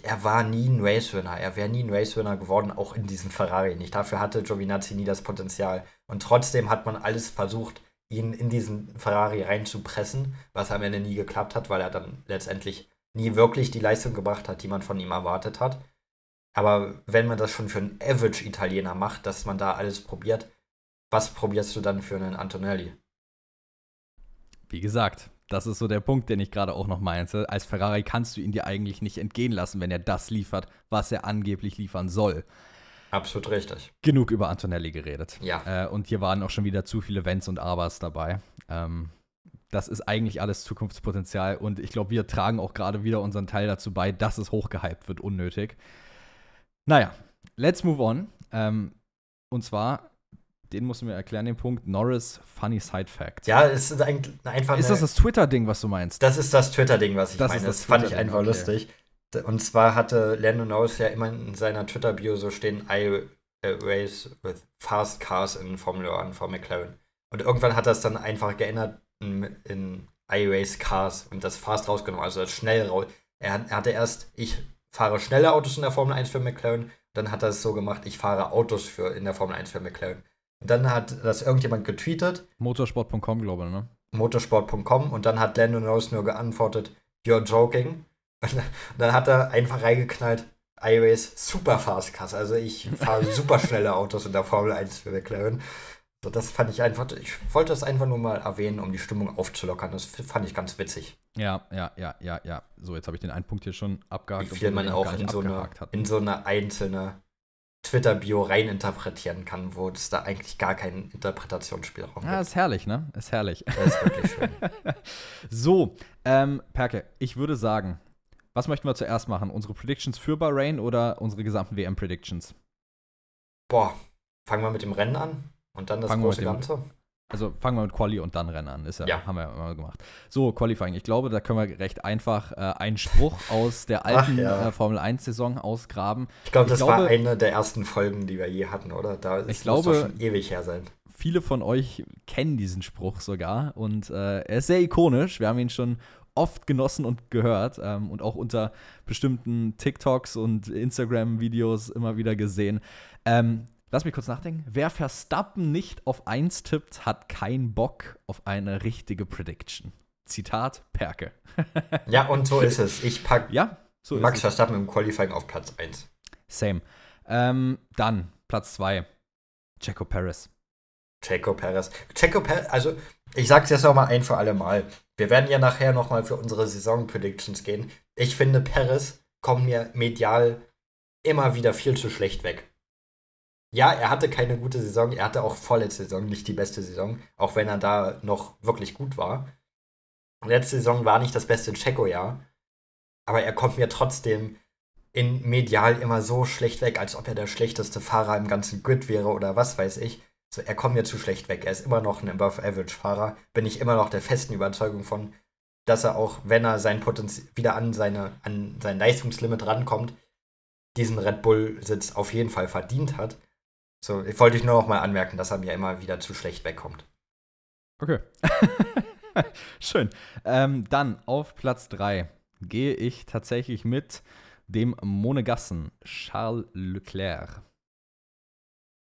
er war nie ein Racewinner. Er wäre nie ein Racewinner geworden, auch in diesem Ferrari nicht. Dafür hatte Giovinazzi nie das Potenzial. Und trotzdem hat man alles versucht, ihn in diesen Ferrari reinzupressen, was am Ende nie geklappt hat, weil er dann letztendlich nie wirklich die Leistung gebracht hat, die man von ihm erwartet hat. Aber wenn man das schon für einen Average-Italiener macht, dass man da alles probiert, was probierst du dann für einen Antonelli? Wie gesagt, das ist so der Punkt, den ich gerade auch noch meinte. Als Ferrari kannst du ihn dir eigentlich nicht entgehen lassen, wenn er das liefert, was er angeblich liefern soll. Absolut richtig. Genug über Antonelli geredet. Ja. Äh, und hier waren auch schon wieder zu viele Wenns und Abers dabei. Ähm, das ist eigentlich alles Zukunftspotenzial und ich glaube, wir tragen auch gerade wieder unseren Teil dazu bei, dass es hochgehypt wird, unnötig. Naja, let's move on. Ähm, und zwar den musst du mir erklären, den Punkt. Norris Funny Side Fact. Ja, es ist ein, einfach. Ist das das Twitter-Ding, was du meinst? Das ist das Twitter-Ding, was ich das meine. Das, das fand ich einfach okay. lustig. Und zwar hatte Lando Norris ja immer in seiner Twitter-Bio so stehen: I race with fast cars in Formula 1 for McLaren. Und irgendwann hat er es dann einfach geändert in, in I race cars und das fast rausgenommen, also das schnell raus. Er, er hatte erst, ich fahre schnelle Autos in der Formel 1 für McLaren, dann hat er es so gemacht, ich fahre Autos für in der Formel 1 für McLaren. Und dann hat das irgendjemand getweetet. Motorsport.com, glaube ich, ne? Motorsport.com und dann hat Lando Norris nur geantwortet, you're joking. Und dann hat er einfach reingeknallt, iRace super fast Cars. Also ich fahre super schnelle Autos in der Formel 1 für McLaren. So, das fand ich einfach, ich wollte das einfach nur mal erwähnen, um die Stimmung aufzulockern. Das fand ich ganz witzig. Ja, ja, ja, ja, ja. So, jetzt habe ich den einen Punkt hier schon abgehakt. Wie viel man auch in so, eine, in so eine einzelne Twitter-Bio reininterpretieren kann, wo es da eigentlich gar keinen Interpretationsspielraum gibt. Ja, ist herrlich, ne? Ist herrlich. Das ist wirklich schön. so, ähm, Perke, ich würde sagen, was möchten wir zuerst machen? Unsere Predictions für Bahrain oder unsere gesamten WM-Predictions? Boah, fangen wir mit dem Rennen an und dann das fangen große Ganze. Also fangen wir mit Quali und dann Rennen an. Ist ja, ja. haben wir ja immer gemacht. So, Qualifying. Ich glaube, da können wir recht einfach äh, einen Spruch aus der alten ja. äh, Formel 1-Saison ausgraben. Ich glaube, das glaube, war eine der ersten Folgen, die wir je hatten, oder? Da ich glaube, schon ewig her sein. Viele von euch kennen diesen Spruch sogar und äh, er ist sehr ikonisch. Wir haben ihn schon oft genossen und gehört ähm, und auch unter bestimmten TikToks und Instagram-Videos immer wieder gesehen. Ähm, Lass mich kurz nachdenken. Wer Verstappen nicht auf 1 tippt, hat keinen Bock auf eine richtige Prediction. Zitat Perke. ja, und so ist es. Ich packe ja, so Max Verstappen im Qualifying auf Platz 1. Same. Ähm, dann Platz 2. Checo Perez. Checo Perez. Checo Perez, also ich sag's jetzt nochmal ein für alle Mal. Wir werden ja nachher nochmal für unsere Saison-Predictions gehen. Ich finde, Perez kommt mir medial immer wieder viel zu schlecht weg ja, er hatte keine gute Saison. Er hatte auch vorletzte Saison nicht die beste Saison, auch wenn er da noch wirklich gut war. Letzte Saison war nicht das beste Checo-Jahr, aber er kommt mir trotzdem in medial immer so schlecht weg, als ob er der schlechteste Fahrer im ganzen Grid wäre oder was weiß ich. So, er kommt mir zu schlecht weg. Er ist immer noch ein Above-Average-Fahrer. Bin ich immer noch der festen Überzeugung von, dass er auch, wenn er sein Potenzial wieder an, seine, an sein Leistungslimit rankommt, diesen Red Bull-Sitz auf jeden Fall verdient hat. So, ich wollte ich nur noch mal anmerken, dass er mir immer wieder zu schlecht wegkommt. Okay. Schön. Ähm, dann auf Platz 3 gehe ich tatsächlich mit dem Monegassen Charles Leclerc.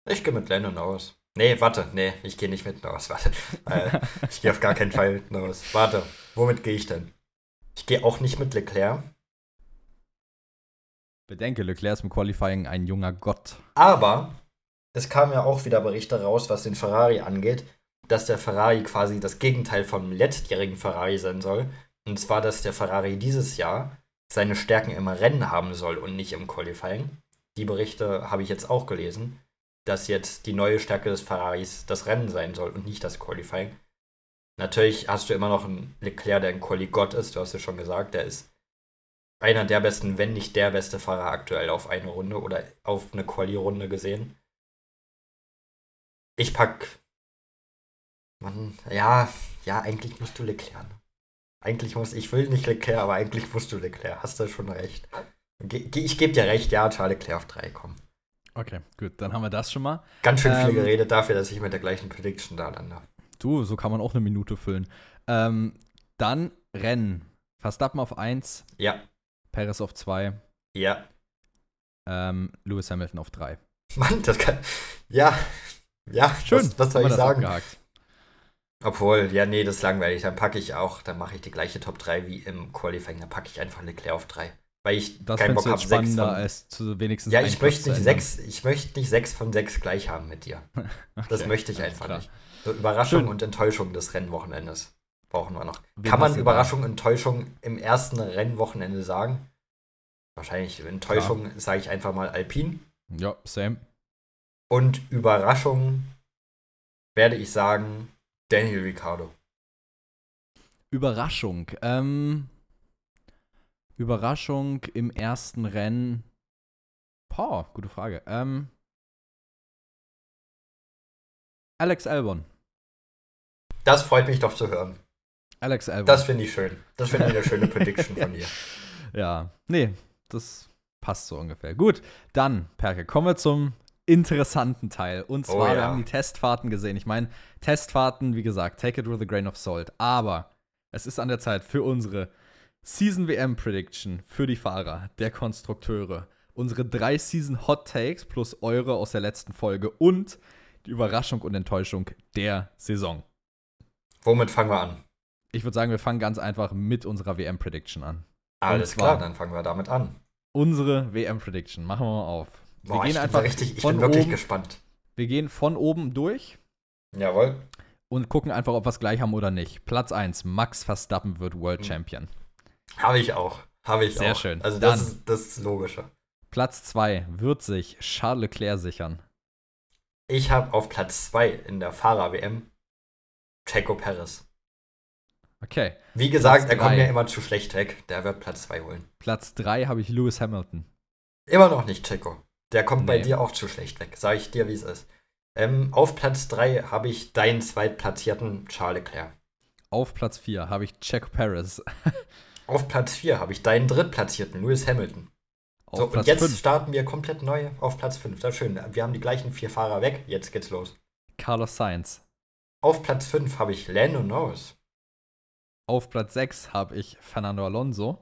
Ich gehe mit Lennon aus. Nee, warte, nee, ich gehe nicht mit aus. Warte. Äh, ich gehe auf gar keinen Fall mit aus. Warte, womit gehe ich denn? Ich gehe auch nicht mit Leclerc. Bedenke, Leclerc ist im Qualifying ein junger Gott. Aber es kamen ja auch wieder Berichte raus, was den Ferrari angeht, dass der Ferrari quasi das Gegenteil vom letztjährigen Ferrari sein soll. Und zwar, dass der Ferrari dieses Jahr seine Stärken im Rennen haben soll und nicht im Qualifying. Die Berichte habe ich jetzt auch gelesen, dass jetzt die neue Stärke des Ferraris das Rennen sein soll und nicht das Qualifying. Natürlich hast du immer noch einen Leclerc, der ein Quali-Gott ist, du hast ja schon gesagt, der ist einer der besten, wenn nicht der beste Fahrer aktuell auf eine Runde oder auf eine Quali-Runde gesehen. Ich pack. Mann, ja, ja, eigentlich musst du Leclerc. Eigentlich muss, ich will nicht Leclerc, aber eigentlich musst du Leclerc. Hast du schon recht. Ich gebe dir recht, ja, Charles Leclerc auf 3, komm. Okay, gut, dann haben wir das schon mal. Ganz schön viel ähm, geredet dafür, dass ich mit der gleichen Prediction da lande. Du, so kann man auch eine Minute füllen. Ähm, dann Rennen. Verstappen auf 1. Ja. Perez auf 2. Ja. Ähm, Lewis Hamilton auf 3. Mann, das kann. Ja. Ja, schön. Was, was soll ich sagen? Abgehakt. Obwohl, ja, nee, das ist langweilig. Dann packe ich auch, dann mache ich die gleiche Top 3 wie im Qualifying. Dann packe ich einfach Leclerc auf 3. Weil ich das keinen Bock habe, sechs von, als zu wenigstens Ja, ich möchte nicht sechs, ich möchte nicht sechs von sechs gleich haben mit dir. okay, das möchte ich einfach klar. nicht. So Überraschung Schön. und Enttäuschung des Rennwochenendes brauchen wir noch. Wen Kann man Überraschung, und Enttäuschung im ersten Rennwochenende sagen? Wahrscheinlich Enttäuschung sage ich einfach mal Alpin. Ja, same. Und Überraschung werde ich sagen Daniel Ricciardo. Überraschung. Ähm, Überraschung im ersten Rennen. Boah, gute Frage. Ähm, Alex Albon. Das freut mich doch zu hören. Alex Albon. Das finde ich schön. Das finde ich eine schöne Prediction von dir. Ja, nee, das passt so ungefähr. Gut, dann, Perke, kommen wir zum interessanten Teil. Und oh zwar, oh, ja. wir haben die Testfahrten gesehen. Ich meine, Testfahrten, wie gesagt, take it with a grain of salt. Aber es ist an der Zeit für unsere Season WM Prediction für die Fahrer, der Konstrukteure. Unsere drei Season Hot Takes plus eure aus der letzten Folge und die Überraschung und Enttäuschung der Saison. Womit fangen wir an? Ich würde sagen, wir fangen ganz einfach mit unserer WM Prediction an. Alles klar, dann fangen wir damit an. Unsere WM Prediction, machen wir mal auf. Wir Boah, gehen ich einfach richtig, ich bin wirklich oben, gespannt. Wir gehen von oben durch. Jawohl. Und gucken einfach, ob wir es gleich haben oder nicht. Platz 1, Max Verstappen wird World hm. Champion. Habe ich auch. Habe ich Sehr auch. schön. Also das, Dann, ist, das ist logischer. Platz 2 wird sich Charles Leclerc sichern. Ich habe auf Platz 2 in der Fahrer-WM Checo Perez. Okay. Wie gesagt, er kommt mir immer zu schlecht weg. Der wird Platz 2 holen. Platz 3 habe ich Lewis Hamilton. Immer noch nicht Checo. Der kommt nee. bei dir auch zu schlecht weg. Sag ich dir, wie es ist. Ähm, auf Platz 3 habe ich deinen zweitplatzierten Charles Leclerc. Auf Platz 4 habe ich Checo Perez. Auf Platz 4 habe ich deinen drittplatzierten, Lewis Hamilton. Auf so, Platz und jetzt fünf. starten wir komplett neu auf Platz 5. Das ist schön. Wir haben die gleichen vier Fahrer weg. Jetzt geht's los. Carlos Sainz. Auf Platz 5 habe ich Lando Norris. Auf Platz 6 habe ich Fernando Alonso.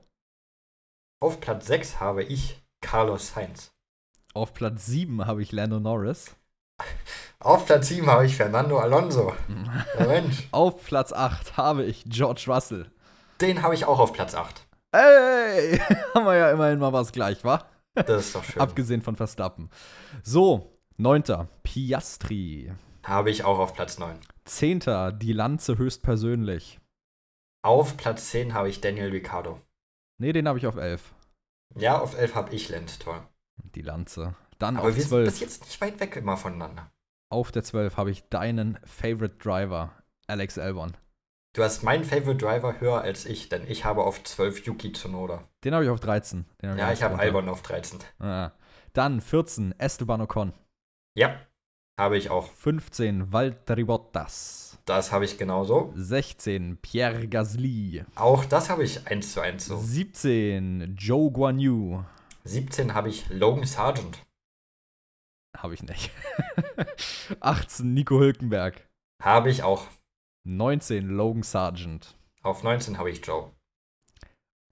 Auf Platz 6 habe ich Carlos Sainz. Auf Platz 7 habe ich Lando Norris. Auf Platz 7 habe ich Fernando Alonso. Mensch. Auf Platz 8 habe ich George Russell. Den habe ich auch auf Platz 8. Ey, haben wir ja immerhin mal was gleich, wa? Das ist doch schön. Abgesehen von Verstappen. So, neunter, Piastri. Habe ich auch auf Platz 9. Zehnter, die Lanze höchstpersönlich. Auf Platz 10 habe ich Daniel Ricciardo. Nee, den habe ich auf 11. Ja, auf 11 habe ich Lenz, toll. Die Lanze. Dann Aber auf wir 12. sind bis jetzt nicht weit weg immer voneinander. Auf der 12 habe ich deinen Favorite Driver, Alex Albon. Du hast meinen Favorite Driver höher als ich, denn ich habe auf 12 Yuki Tsunoda. Den habe ich auf 13. Hab ja, ich, ich habe Albon auf 13. Ah. Dann 14, Esteban Ocon. Ja, habe ich auch. 15, Valtteri Bottas. Das habe ich genauso. 16, Pierre Gasly. Auch das habe ich 1 zu 1 so. 17, Joe Guan Yu. 17 habe ich Logan Sargent. Habe ich nicht. 18, Nico Hülkenberg. Habe ich auch. 19 Logan Sargent. Auf 19 habe ich Joe.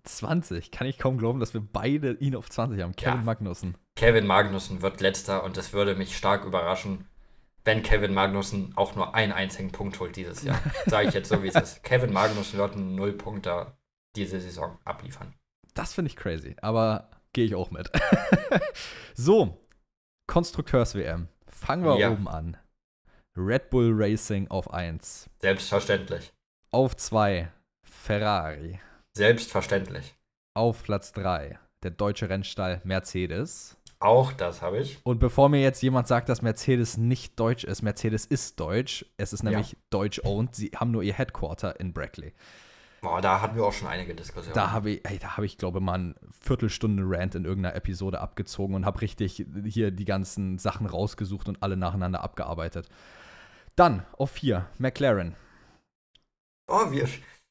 20. Kann ich kaum glauben, dass wir beide ihn auf 20 haben. Kevin ja. Magnussen. Kevin Magnussen wird letzter und es würde mich stark überraschen, wenn Kevin Magnussen auch nur einen einzigen Punkt holt dieses Jahr. Sage ich jetzt so, wie es ist. Kevin Magnussen wird einen Nullpunkter diese Saison abliefern. Das finde ich crazy, aber gehe ich auch mit. so, Konstrukteurs-WM. Fangen wir ja. oben an. Red Bull Racing auf 1. Selbstverständlich. Auf 2 Ferrari. Selbstverständlich. Auf Platz 3 der deutsche Rennstall Mercedes. Auch das habe ich. Und bevor mir jetzt jemand sagt, dass Mercedes nicht deutsch ist, Mercedes ist deutsch. Es ist nämlich ja. deutsch-owned. Sie haben nur ihr Headquarter in Brackley. Boah, da hatten wir auch schon einige Diskussionen. Da habe ich, ey, da habe ich, glaube mal eine Viertelstunde Rant in irgendeiner Episode abgezogen und habe richtig hier die ganzen Sachen rausgesucht und alle nacheinander abgearbeitet. Dann auf 4, McLaren. Oh, wir,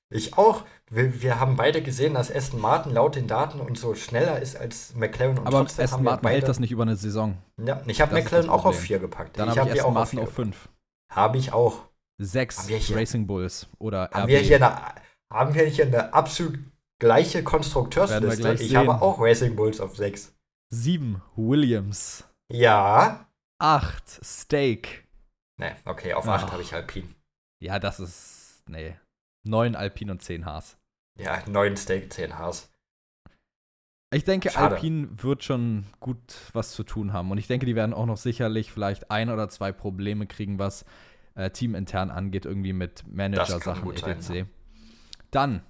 Ich auch. Wir, wir, haben beide gesehen, dass Aston Martin laut den Daten und so schneller ist als McLaren. Und Aber Aston Martin hält das nicht über eine Saison. Ja, ich habe McLaren auch auf 4 gepackt. Dann habe ich, hab Aston Martin auf 5. Habe ich auch. 6 Racing Bulls oder haben RB. Wir hier eine, haben wir hier eine absolut gleiche Konstrukteursliste? Ich sehen. habe auch Racing Bulls auf 6. 7 Williams. Ja. 8 Steak. Ne, okay, auf 8 habe ich Alpine. Ja, das ist. Nee. 9 Alpine und 10 Haas. Ja, 9 Steak, 10 Haas. Ich denke, Schade. Alpine wird schon gut was zu tun haben. Und ich denke, die werden auch noch sicherlich vielleicht ein oder zwei Probleme kriegen, was äh, teamintern angeht, irgendwie mit Manager-Sachen etc. Sein, ja. Dann.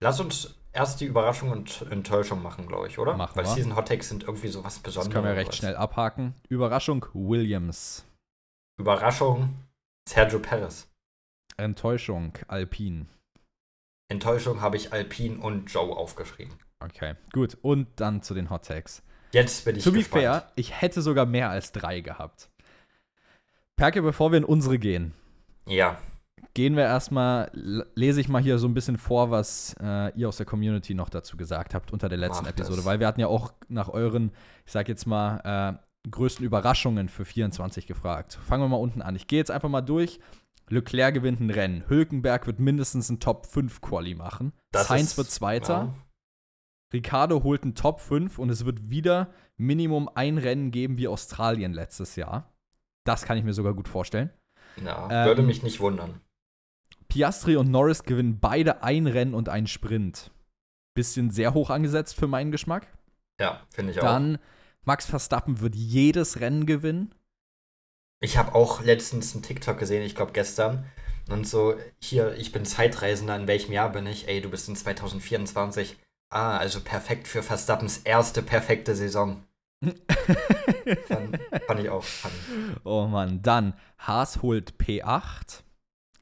Lass uns erst die Überraschung und Enttäuschung machen, glaube ich, oder? Machen Weil Season Hot Takes sind irgendwie so was Besonderes. Das können wir recht schnell abhaken. Überraschung Williams. Überraschung Sergio Perez. Enttäuschung Alpine. Enttäuschung habe ich Alpine und Joe aufgeschrieben. Okay, gut. Und dann zu den Hot Takes. Jetzt bin ich To be fair, ich hätte sogar mehr als drei gehabt. Perke, bevor wir in unsere gehen. Ja. Gehen wir erstmal, lese ich mal hier so ein bisschen vor, was äh, ihr aus der Community noch dazu gesagt habt unter der letzten Mach Episode, weil wir hatten ja auch nach euren, ich sag jetzt mal, äh, größten Überraschungen für 24 gefragt. Fangen wir mal unten an. Ich gehe jetzt einfach mal durch Leclerc gewinnt ein Rennen. Hülkenberg wird mindestens ein Top 5 Quali machen. Das Sainz ist, wird Zweiter. Ja. Ricardo holt ein Top 5 und es wird wieder Minimum ein Rennen geben wie Australien letztes Jahr. Das kann ich mir sogar gut vorstellen. Ja, ähm, würde mich nicht wundern. Piastri und Norris gewinnen beide ein Rennen und einen Sprint. Bisschen sehr hoch angesetzt für meinen Geschmack. Ja, finde ich auch. Dann Max Verstappen wird jedes Rennen gewinnen. Ich habe auch letztens einen TikTok gesehen, ich glaube gestern. Und so, hier, ich bin Zeitreisender, in welchem Jahr bin ich? Ey, du bist in 2024. Ah, also perfekt für Verstappens erste perfekte Saison. fand, fand, ich auch. Fand. Oh Mann, dann Haas holt P8.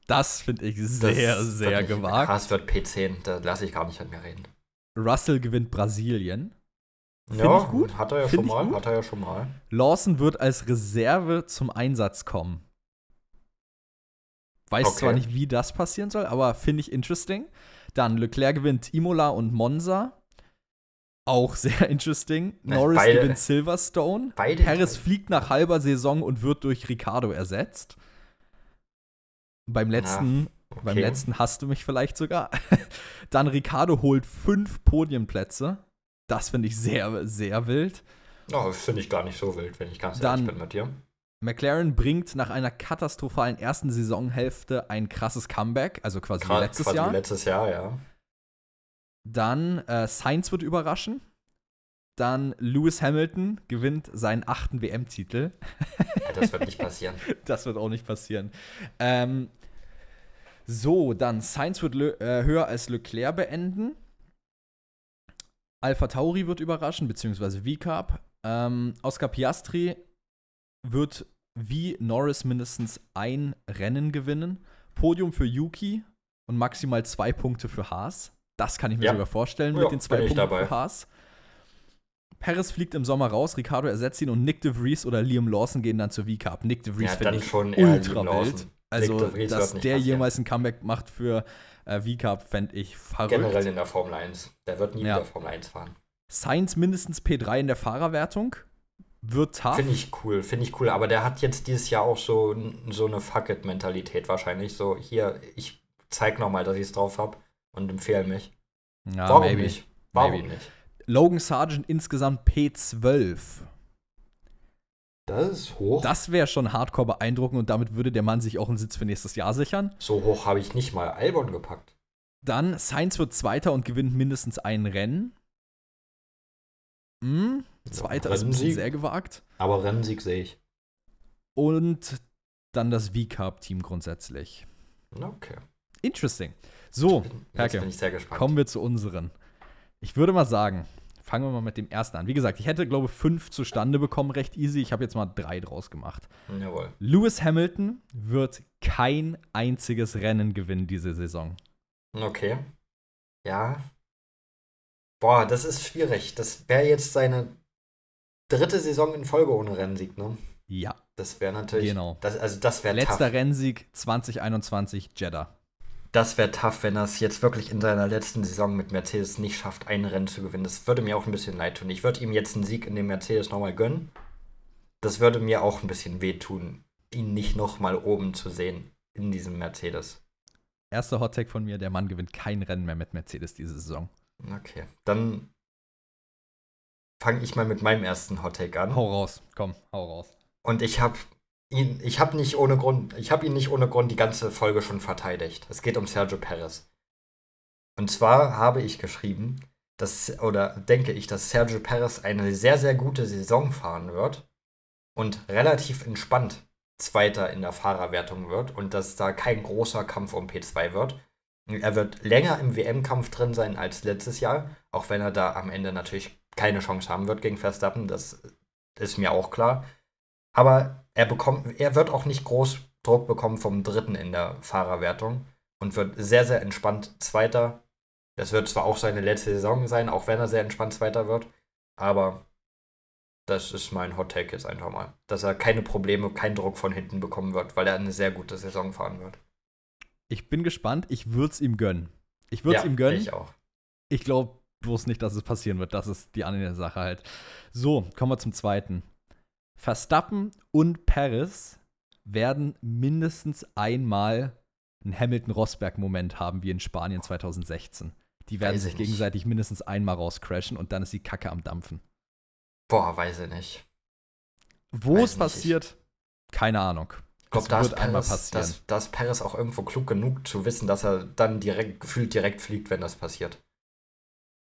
Das finde ich sehr, das sehr gewagt. Haas wird P10, da lasse ich gar nicht mit mir reden. Russell gewinnt Brasilien. Find ja, ich gut. Hat er ja Find schon mal. Hat er ja schon mal. Lawson wird als Reserve zum Einsatz kommen. Weiß okay. zwar nicht, wie das passieren soll, aber finde ich interesting. Dann Leclerc gewinnt Imola und Monza. Auch sehr interesting. Norris beide, gewinnt Silverstone. Beide Harris fliegt nach halber Saison und wird durch Ricardo ersetzt. Beim letzten, ja, okay. beim letzten hast du mich vielleicht sogar. Dann Ricardo holt fünf Podienplätze. Das finde ich sehr, sehr wild. Oh, finde ich gar nicht so wild, wenn ich ganz Dann, ehrlich bin mit dir. McLaren bringt nach einer katastrophalen ersten Saisonhälfte ein krasses Comeback, also quasi Gra letztes quasi Jahr. letztes Jahr, ja. Dann äh, Sainz wird überraschen. Dann Lewis Hamilton gewinnt seinen achten WM-Titel. Das wird nicht passieren. das wird auch nicht passieren. Ähm, so, dann Sainz wird äh, höher als Leclerc beenden. Alpha Tauri wird überraschen, beziehungsweise V-Carb. Ähm, Oscar Piastri wird wie Norris mindestens ein Rennen gewinnen. Podium für Yuki und maximal zwei Punkte für Haas. Das kann ich mir ja. sogar vorstellen ja, mit den zwei Punkten für Haas. Perez fliegt im Sommer raus, Ricardo ersetzt ihn und Nick de Vries oder Liam Lawson gehen dann zur V-Cup. Nick de Vries ja, finde ich schon ultra wild. Also, dass der jemals ein Comeback macht für äh, V-Cup fände ich verrückt. Generell in der Formel 1. Der wird nie ja. wieder Formel 1 fahren. Sainz mindestens P3 in der Fahrerwertung. Wird tough. Finde ich cool, finde ich cool. Aber der hat jetzt dieses Jahr auch so, so eine Fuck-it-Mentalität wahrscheinlich. So, hier, ich zeig nochmal, dass ich es drauf habe und empfehle mich. Ja, Warum maybe. nicht? Warum maybe. nicht? Logan Sargent insgesamt P12. Das ist hoch. Das wäre schon hardcore beeindruckend und damit würde der Mann sich auch einen Sitz für nächstes Jahr sichern. So hoch habe ich nicht mal Albon gepackt. Dann Sainz wird Zweiter und gewinnt mindestens ein Rennen. Hm, Zweiter ja, ist ein bisschen sehr gewagt. Aber Rennsieg sehe ich. Und dann das V-Carb-Team grundsätzlich. Okay. Interesting. So, Perke, bin ich sehr gespannt. kommen wir zu unseren. Ich würde mal sagen, fangen wir mal mit dem ersten an. Wie gesagt, ich hätte, glaube ich, fünf zustande bekommen, recht easy. Ich habe jetzt mal drei draus gemacht. Jawohl. Lewis Hamilton wird kein einziges Rennen gewinnen diese Saison. Okay. Ja. Boah, das ist schwierig. Das wäre jetzt seine dritte Saison in Folge ohne Rennsieg, ne? Ja. Das wäre natürlich. Genau. Das, also das wäre Letzter tough. Rennsieg 2021 Jeddah. Das wäre tough, wenn er es jetzt wirklich in seiner letzten Saison mit Mercedes nicht schafft, ein Rennen zu gewinnen. Das würde mir auch ein bisschen leid tun. Ich würde ihm jetzt einen Sieg in dem Mercedes nochmal gönnen. Das würde mir auch ein bisschen wehtun, ihn nicht nochmal oben zu sehen in diesem Mercedes. Erster Hottag von mir, der Mann gewinnt kein Rennen mehr mit Mercedes diese Saison. Okay, dann fange ich mal mit meinem ersten Hottag an. Hau raus, komm, hau raus. Und ich habe ihn, ich habe nicht ohne Grund, ich habe ihn nicht ohne Grund die ganze Folge schon verteidigt. Es geht um Sergio Perez. Und zwar habe ich geschrieben, dass, oder denke ich, dass Sergio Perez eine sehr, sehr gute Saison fahren wird und relativ entspannt Zweiter in der Fahrerwertung wird und dass da kein großer Kampf um P2 wird. Er wird länger im WM-Kampf drin sein als letztes Jahr, auch wenn er da am Ende natürlich keine Chance haben wird gegen Verstappen, das ist mir auch klar. Aber er bekommt, er wird auch nicht groß Druck bekommen vom Dritten in der Fahrerwertung und wird sehr, sehr entspannt Zweiter. Das wird zwar auch seine letzte Saison sein, auch wenn er sehr entspannt Zweiter wird, aber das ist mein Hot Take jetzt einfach mal. Dass er keine Probleme, keinen Druck von hinten bekommen wird, weil er eine sehr gute Saison fahren wird. Ich bin gespannt. Ich würde es ihm gönnen. Ich würde es ja, ihm gönnen. Ich auch. Ich glaube bloß nicht, dass es passieren wird. Das ist die andere Sache halt. So, kommen wir zum zweiten. Verstappen und Paris werden mindestens einmal einen Hamilton-Rosberg-Moment haben wie in Spanien 2016. Die werden weiß sich gegenseitig mindestens einmal rauscrashen und dann ist die Kacke am Dampfen. Boah, weiß ich nicht. Wo es passiert, keine Ahnung. Ich glaube, da ist Paris, dass, dass Paris auch irgendwo klug genug zu wissen, dass er dann direkt gefühlt direkt fliegt, wenn das passiert.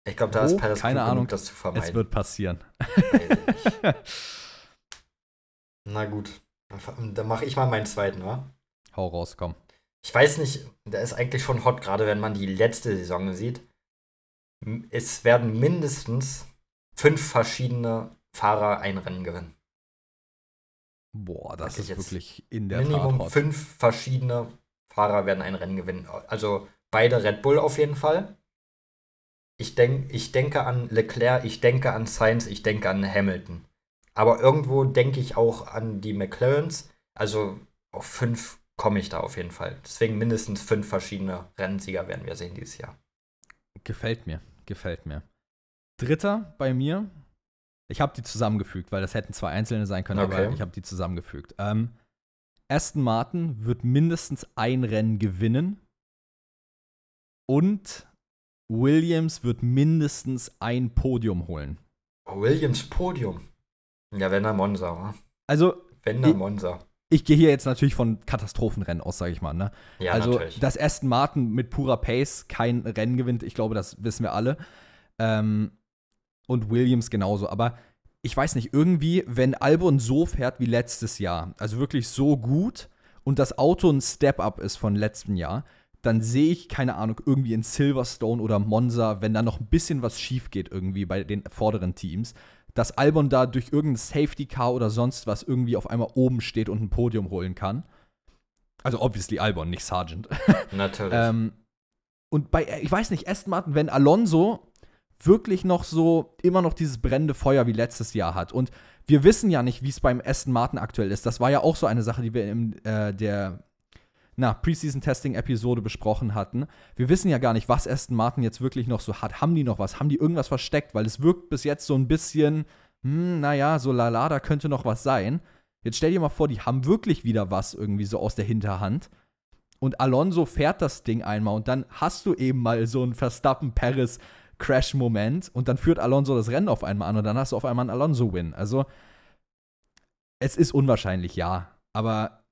Ich glaube, da Wo? ist Paris keine klug Ahnung, genug, das zu vermeiden. Es wird passieren. Na gut, dann mache ich mal meinen zweiten, wa? Hau raus, komm. Ich weiß nicht, der ist eigentlich schon hot, gerade wenn man die letzte Saison sieht. Es werden mindestens fünf verschiedene Fahrer ein Rennen gewinnen. Boah, das ist wirklich in der Minimum Tat fünf verschiedene Fahrer werden ein Rennen gewinnen. Also beide Red Bull auf jeden Fall. Ich, denk, ich denke an Leclerc, ich denke an Sainz, ich denke an Hamilton. Aber irgendwo denke ich auch an die McLarens. Also auf fünf komme ich da auf jeden Fall. Deswegen mindestens fünf verschiedene Rennsieger werden wir sehen dieses Jahr. Gefällt mir, gefällt mir. Dritter bei mir. Ich habe die zusammengefügt, weil das hätten zwei einzelne sein können, okay. aber ich habe die zusammengefügt. Ähm, Aston Martin wird mindestens ein Rennen gewinnen und Williams wird mindestens ein Podium holen. Williams Podium. Ja, wenn er Monza? Also. Wenn er Monza. Ich gehe hier jetzt natürlich von Katastrophenrennen aus, sage ich mal. Ne? Ja, also, natürlich. dass Aston Martin mit purer Pace kein Rennen gewinnt, ich glaube, das wissen wir alle. Ähm, und Williams genauso. Aber ich weiß nicht, irgendwie, wenn Albon so fährt wie letztes Jahr, also wirklich so gut und das Auto ein Step-up ist von letztem Jahr, dann sehe ich, keine Ahnung, irgendwie in Silverstone oder Monza, wenn da noch ein bisschen was schief geht irgendwie bei den vorderen Teams, dass Albon da durch irgendein Safety Car oder sonst was irgendwie auf einmal oben steht und ein Podium holen kann. Also obviously Albon, nicht Sargent. Natürlich. ähm, und bei, ich weiß nicht, Aston Martin, wenn Alonso wirklich noch so immer noch dieses brennende Feuer wie letztes Jahr hat. Und wir wissen ja nicht, wie es beim Aston Martin aktuell ist. Das war ja auch so eine Sache, die wir in äh, der na, Preseason-Testing-Episode besprochen hatten. Wir wissen ja gar nicht, was Aston Martin jetzt wirklich noch so hat. Haben die noch was? Haben die irgendwas versteckt? Weil es wirkt bis jetzt so ein bisschen, hm, naja, so lala, da könnte noch was sein. Jetzt stell dir mal vor, die haben wirklich wieder was irgendwie so aus der Hinterhand. Und Alonso fährt das Ding einmal und dann hast du eben mal so ein Verstappen-Paris- Crash-Moment und dann führt Alonso das Rennen auf einmal an und dann hast du auf einmal einen Alonso-Win. Also, es ist unwahrscheinlich, ja. Aber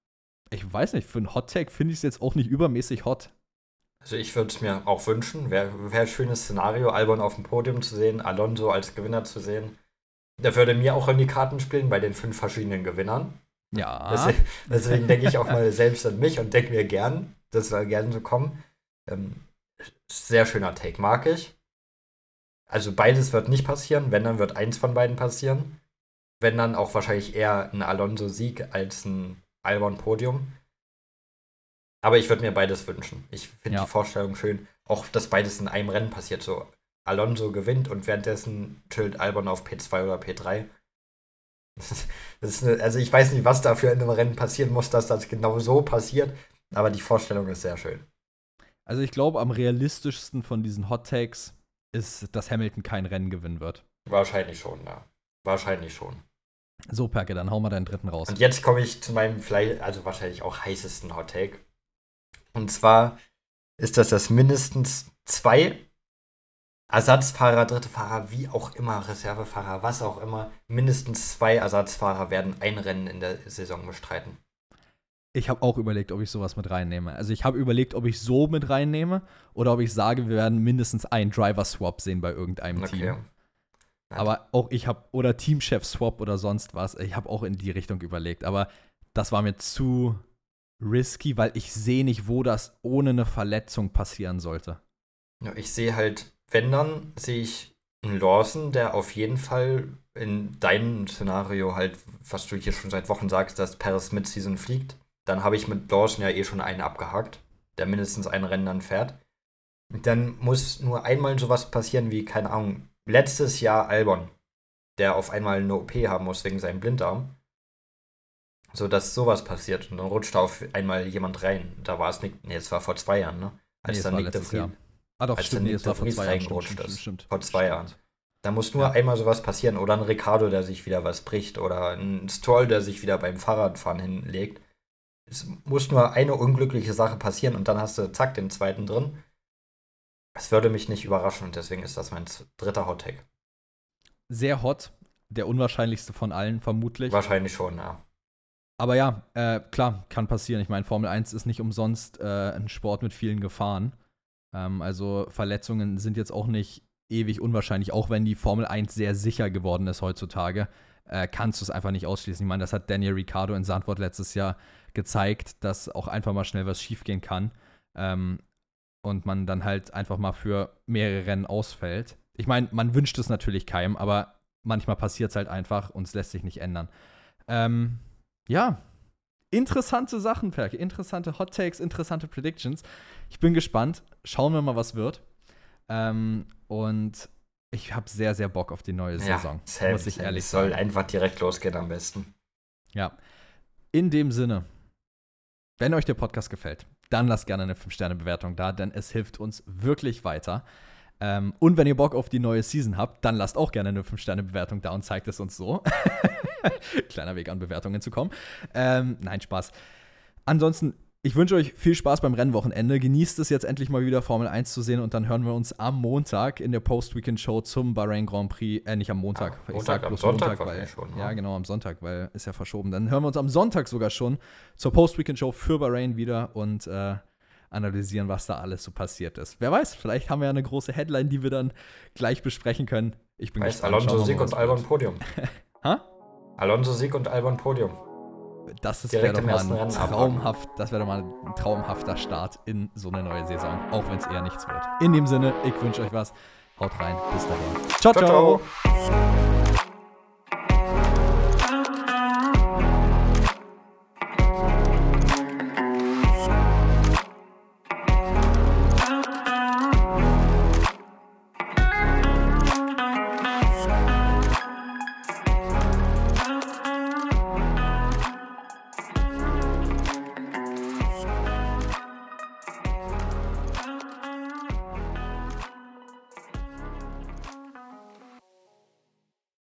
ich weiß nicht, für einen Hot-Tag finde ich es jetzt auch nicht übermäßig hot. Also ich würde es mir auch wünschen, wäre wär ein schönes Szenario, Albon auf dem Podium zu sehen, Alonso als Gewinner zu sehen. Der würde mir auch in die Karten spielen bei den fünf verschiedenen Gewinnern. Ja. Deswegen, deswegen denke ich auch mal selbst an mich und denke mir gern, das soll gern so kommen. Ähm, sehr schöner Take, mag ich. Also beides wird nicht passieren. Wenn, dann wird eins von beiden passieren. Wenn, dann auch wahrscheinlich eher ein Alonso-Sieg als ein Albon-Podium. Aber ich würde mir beides wünschen. Ich finde ja. die Vorstellung schön. Auch, dass beides in einem Rennen passiert. So, Alonso gewinnt und währenddessen chillt Albon auf P2 oder P3. Das ist eine, also ich weiß nicht, was dafür in einem Rennen passieren muss, dass das genau so passiert, aber die Vorstellung ist sehr schön. Also ich glaube, am realistischsten von diesen Hot Takes ist, dass Hamilton kein Rennen gewinnen wird. Wahrscheinlich schon, ja. Wahrscheinlich schon. So, Perke, dann hauen wir deinen dritten raus. Und jetzt komme ich zu meinem vielleicht, also wahrscheinlich auch heißesten Hot Take. Und zwar ist das, dass mindestens zwei Ersatzfahrer, dritte Fahrer, wie auch immer, Reservefahrer, was auch immer, mindestens zwei Ersatzfahrer werden ein Rennen in der Saison bestreiten. Ich habe auch überlegt, ob ich sowas mit reinnehme. Also ich habe überlegt, ob ich so mit reinnehme oder ob ich sage, wir werden mindestens einen Driver-Swap sehen bei irgendeinem okay. Team. Aber auch ich habe, oder Teamchef-Swap oder sonst was, ich habe auch in die Richtung überlegt. Aber das war mir zu risky, weil ich sehe nicht, wo das ohne eine Verletzung passieren sollte. Ja, ich sehe halt, wenn dann, sehe ich einen Lawson, der auf jeden Fall in deinem Szenario halt, was du hier schon seit Wochen sagst, dass Paris Mid-Season fliegt, dann habe ich mit Dawson ja eh schon einen abgehakt, der mindestens ein Rennen dann fährt. Dann muss nur einmal sowas passieren wie, keine Ahnung, letztes Jahr Albon, der auf einmal eine OP haben muss wegen seinem Blinddarm. So dass sowas passiert und dann rutscht da auf einmal jemand rein. Da war es nicht, nee, es war vor zwei Jahren, ne? Als nee, dann Nick de Vries, ah, doch, als stimmt, nee, vor zwei Jahren reingerutscht stimmt, ist. Stimmt, vor zwei Jahren. Da muss nur ja. einmal sowas passieren oder ein Ricardo, der sich wieder was bricht oder ein Stroll, der sich wieder beim Fahrradfahren hinlegt es muss nur eine unglückliche Sache passieren und dann hast du zack den zweiten drin. Es würde mich nicht überraschen und deswegen ist das mein dritter Hot Take. Sehr hot, der unwahrscheinlichste von allen vermutlich. Wahrscheinlich schon, ja. Aber ja, äh, klar, kann passieren. Ich meine, Formel 1 ist nicht umsonst äh, ein Sport mit vielen Gefahren. Ähm, also Verletzungen sind jetzt auch nicht ewig unwahrscheinlich, auch wenn die Formel 1 sehr sicher geworden ist heutzutage, äh, kannst du es einfach nicht ausschließen. Ich meine, das hat Daniel Ricciardo in Sandwort letztes Jahr gezeigt, dass auch einfach mal schnell was schiefgehen kann ähm, und man dann halt einfach mal für mehrere Rennen ausfällt. Ich meine, man wünscht es natürlich keinem, aber manchmal passiert es halt einfach und es lässt sich nicht ändern. Ähm, ja, interessante Sachen, Perke. Interessante Hot Takes, interessante Predictions. Ich bin gespannt. Schauen wir mal, was wird. Ähm, und ich habe sehr, sehr Bock auf die neue Saison. Ja, muss ich ehrlich sagen. Soll einfach direkt losgehen am besten. Ja. In dem Sinne, wenn euch der Podcast gefällt, dann lasst gerne eine 5-Sterne-Bewertung da, denn es hilft uns wirklich weiter. Ähm, und wenn ihr Bock auf die neue Season habt, dann lasst auch gerne eine 5-Sterne-Bewertung da und zeigt es uns so. Kleiner Weg an Bewertungen zu kommen. Ähm, nein, Spaß. Ansonsten ich wünsche euch viel Spaß beim Rennwochenende. Genießt es jetzt endlich mal wieder Formel 1 zu sehen und dann hören wir uns am Montag in der Post-Weekend-Show zum Bahrain Grand Prix. Äh, nicht am Montag. Ah, ich sag bloß Sonntag, Montag, weil. Schon, ja. ja, genau, am Sonntag, weil ist ja verschoben. Dann hören wir uns am Sonntag sogar schon zur Post-Weekend-Show für Bahrain wieder und äh, analysieren, was da alles so passiert ist. Wer weiß, vielleicht haben wir ja eine große Headline, die wir dann gleich besprechen können. Ich bin heißt gespannt. Alonso Sieg und Albon Podium. ha? Alonso Sieg und Albon Podium das wäre doch mal ein traumhaft, das wäre doch mal ein traumhafter Start in so eine neue Saison, auch wenn es eher nichts wird. In dem Sinne, ich wünsche euch was. Haut rein, bis dahin. ciao. ciao. ciao.